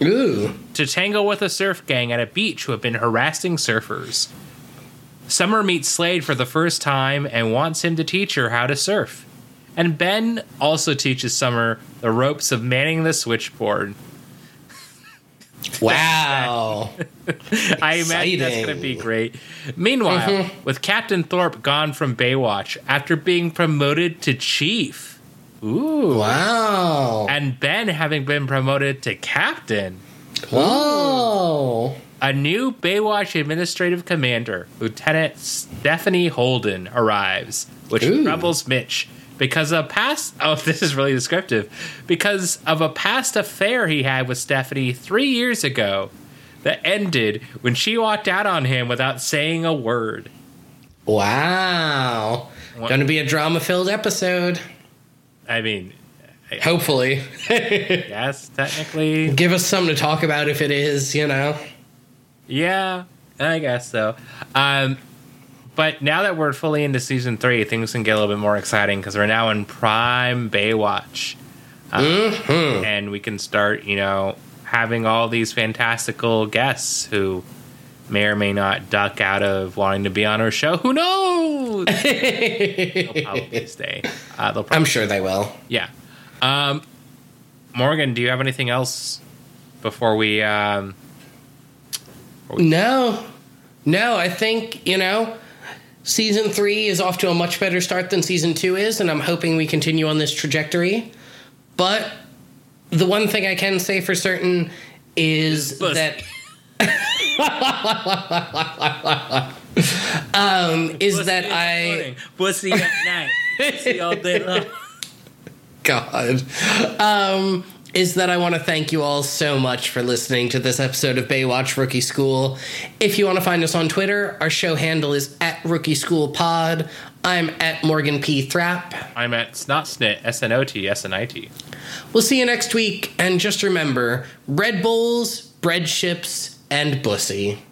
to tangle with a surf gang at a beach who have been harassing surfers. Summer meets Slade for the first time and wants him to teach her how to surf. And Ben also teaches Summer the ropes of manning the switchboard. Wow. I imagine that's going to be great. Meanwhile, mm-hmm. with Captain Thorpe gone from Baywatch after being promoted to chief. Ooh. wow. And Ben having been promoted to captain. Whoa. A new Baywatch administrative commander, Lieutenant Stephanie Holden, arrives, which Ooh. troubles Mitch because of past. Oh, this is really descriptive. Because of a past affair he had with Stephanie three years ago that ended when she walked out on him without saying a word. Wow. What- Going to be a drama filled episode. I mean, Hopefully. yes, technically, Give us something to talk about if it is, you know. Yeah, I guess so. Um, but now that we're fully into season three, things can get a little bit more exciting because we're now in prime Baywatch, um, and we can start, you know, having all these fantastical guests who may or may not duck out of wanting to be on our show. Who knows? they'll probably stay. Uh, they'll probably I'm sure they will. yeah. Um, Morgan, do you have anything else before we? Um, No. No, I think, you know, season three is off to a much better start than season two is, and I'm hoping we continue on this trajectory. But the one thing I can say for certain is that. um, is that I. morning, pussy at night, pussy all day long. God. Um, is that I want to thank you all so much for listening to this episode of Baywatch Rookie School. If you want to find us on Twitter, our show handle is at Rookie School Pod. I'm at Morgan P. Thrap. I'm at Snotsnit, S N O T, S N I T. We'll see you next week, and just remember Red Bulls, bread ships, and bussy.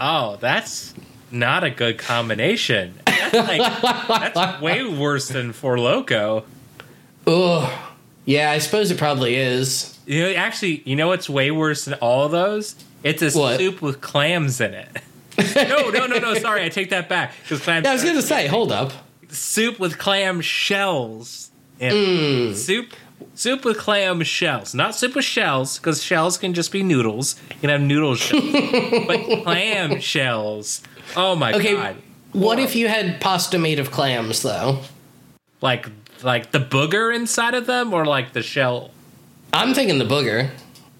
Oh, that's not a good combination. That's like that's way worse than Four Loco. Ugh. Yeah, I suppose it probably is. You know, actually, you know what's way worse than all those? It's a What? soup with clams in it. no, no, no, no. Sorry, I take that back. Because clams. Yeah, I was going to say, hold up. soup with clam shells. in Mm. it. Soup, soup with clam shells, not soup with shells, because shells can just be noodles. You can have noodle shells, but clam shells. Oh my Okay, god! what if you had pasta made of clams, though? Like, like the booger inside of them, or like the shell? I'm thinking the booger.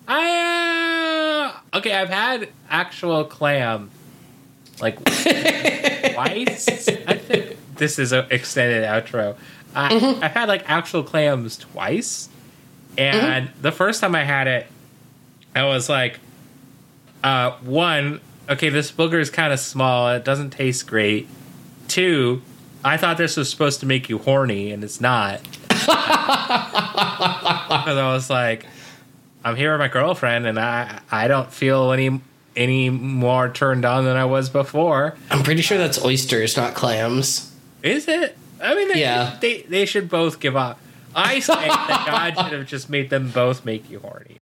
I uh, okay. I've had actual clam, like twice. I think this is an extended outro. I, Mm-hmm. I've had like actual clams twice, and Mm-hmm. the first time I had it, I was like, uh, one, okay, this booger is kind of small. It doesn't taste great. Two, I thought this was supposed to make you horny, and it's not. Because I was like, I'm here with my girlfriend, and I I don't feel any any more turned on than I was before. I'm pretty sure that's oysters, not clams. Is it? I mean, they, Yeah. they they should both give up. I say that God should have just made them both make you horny.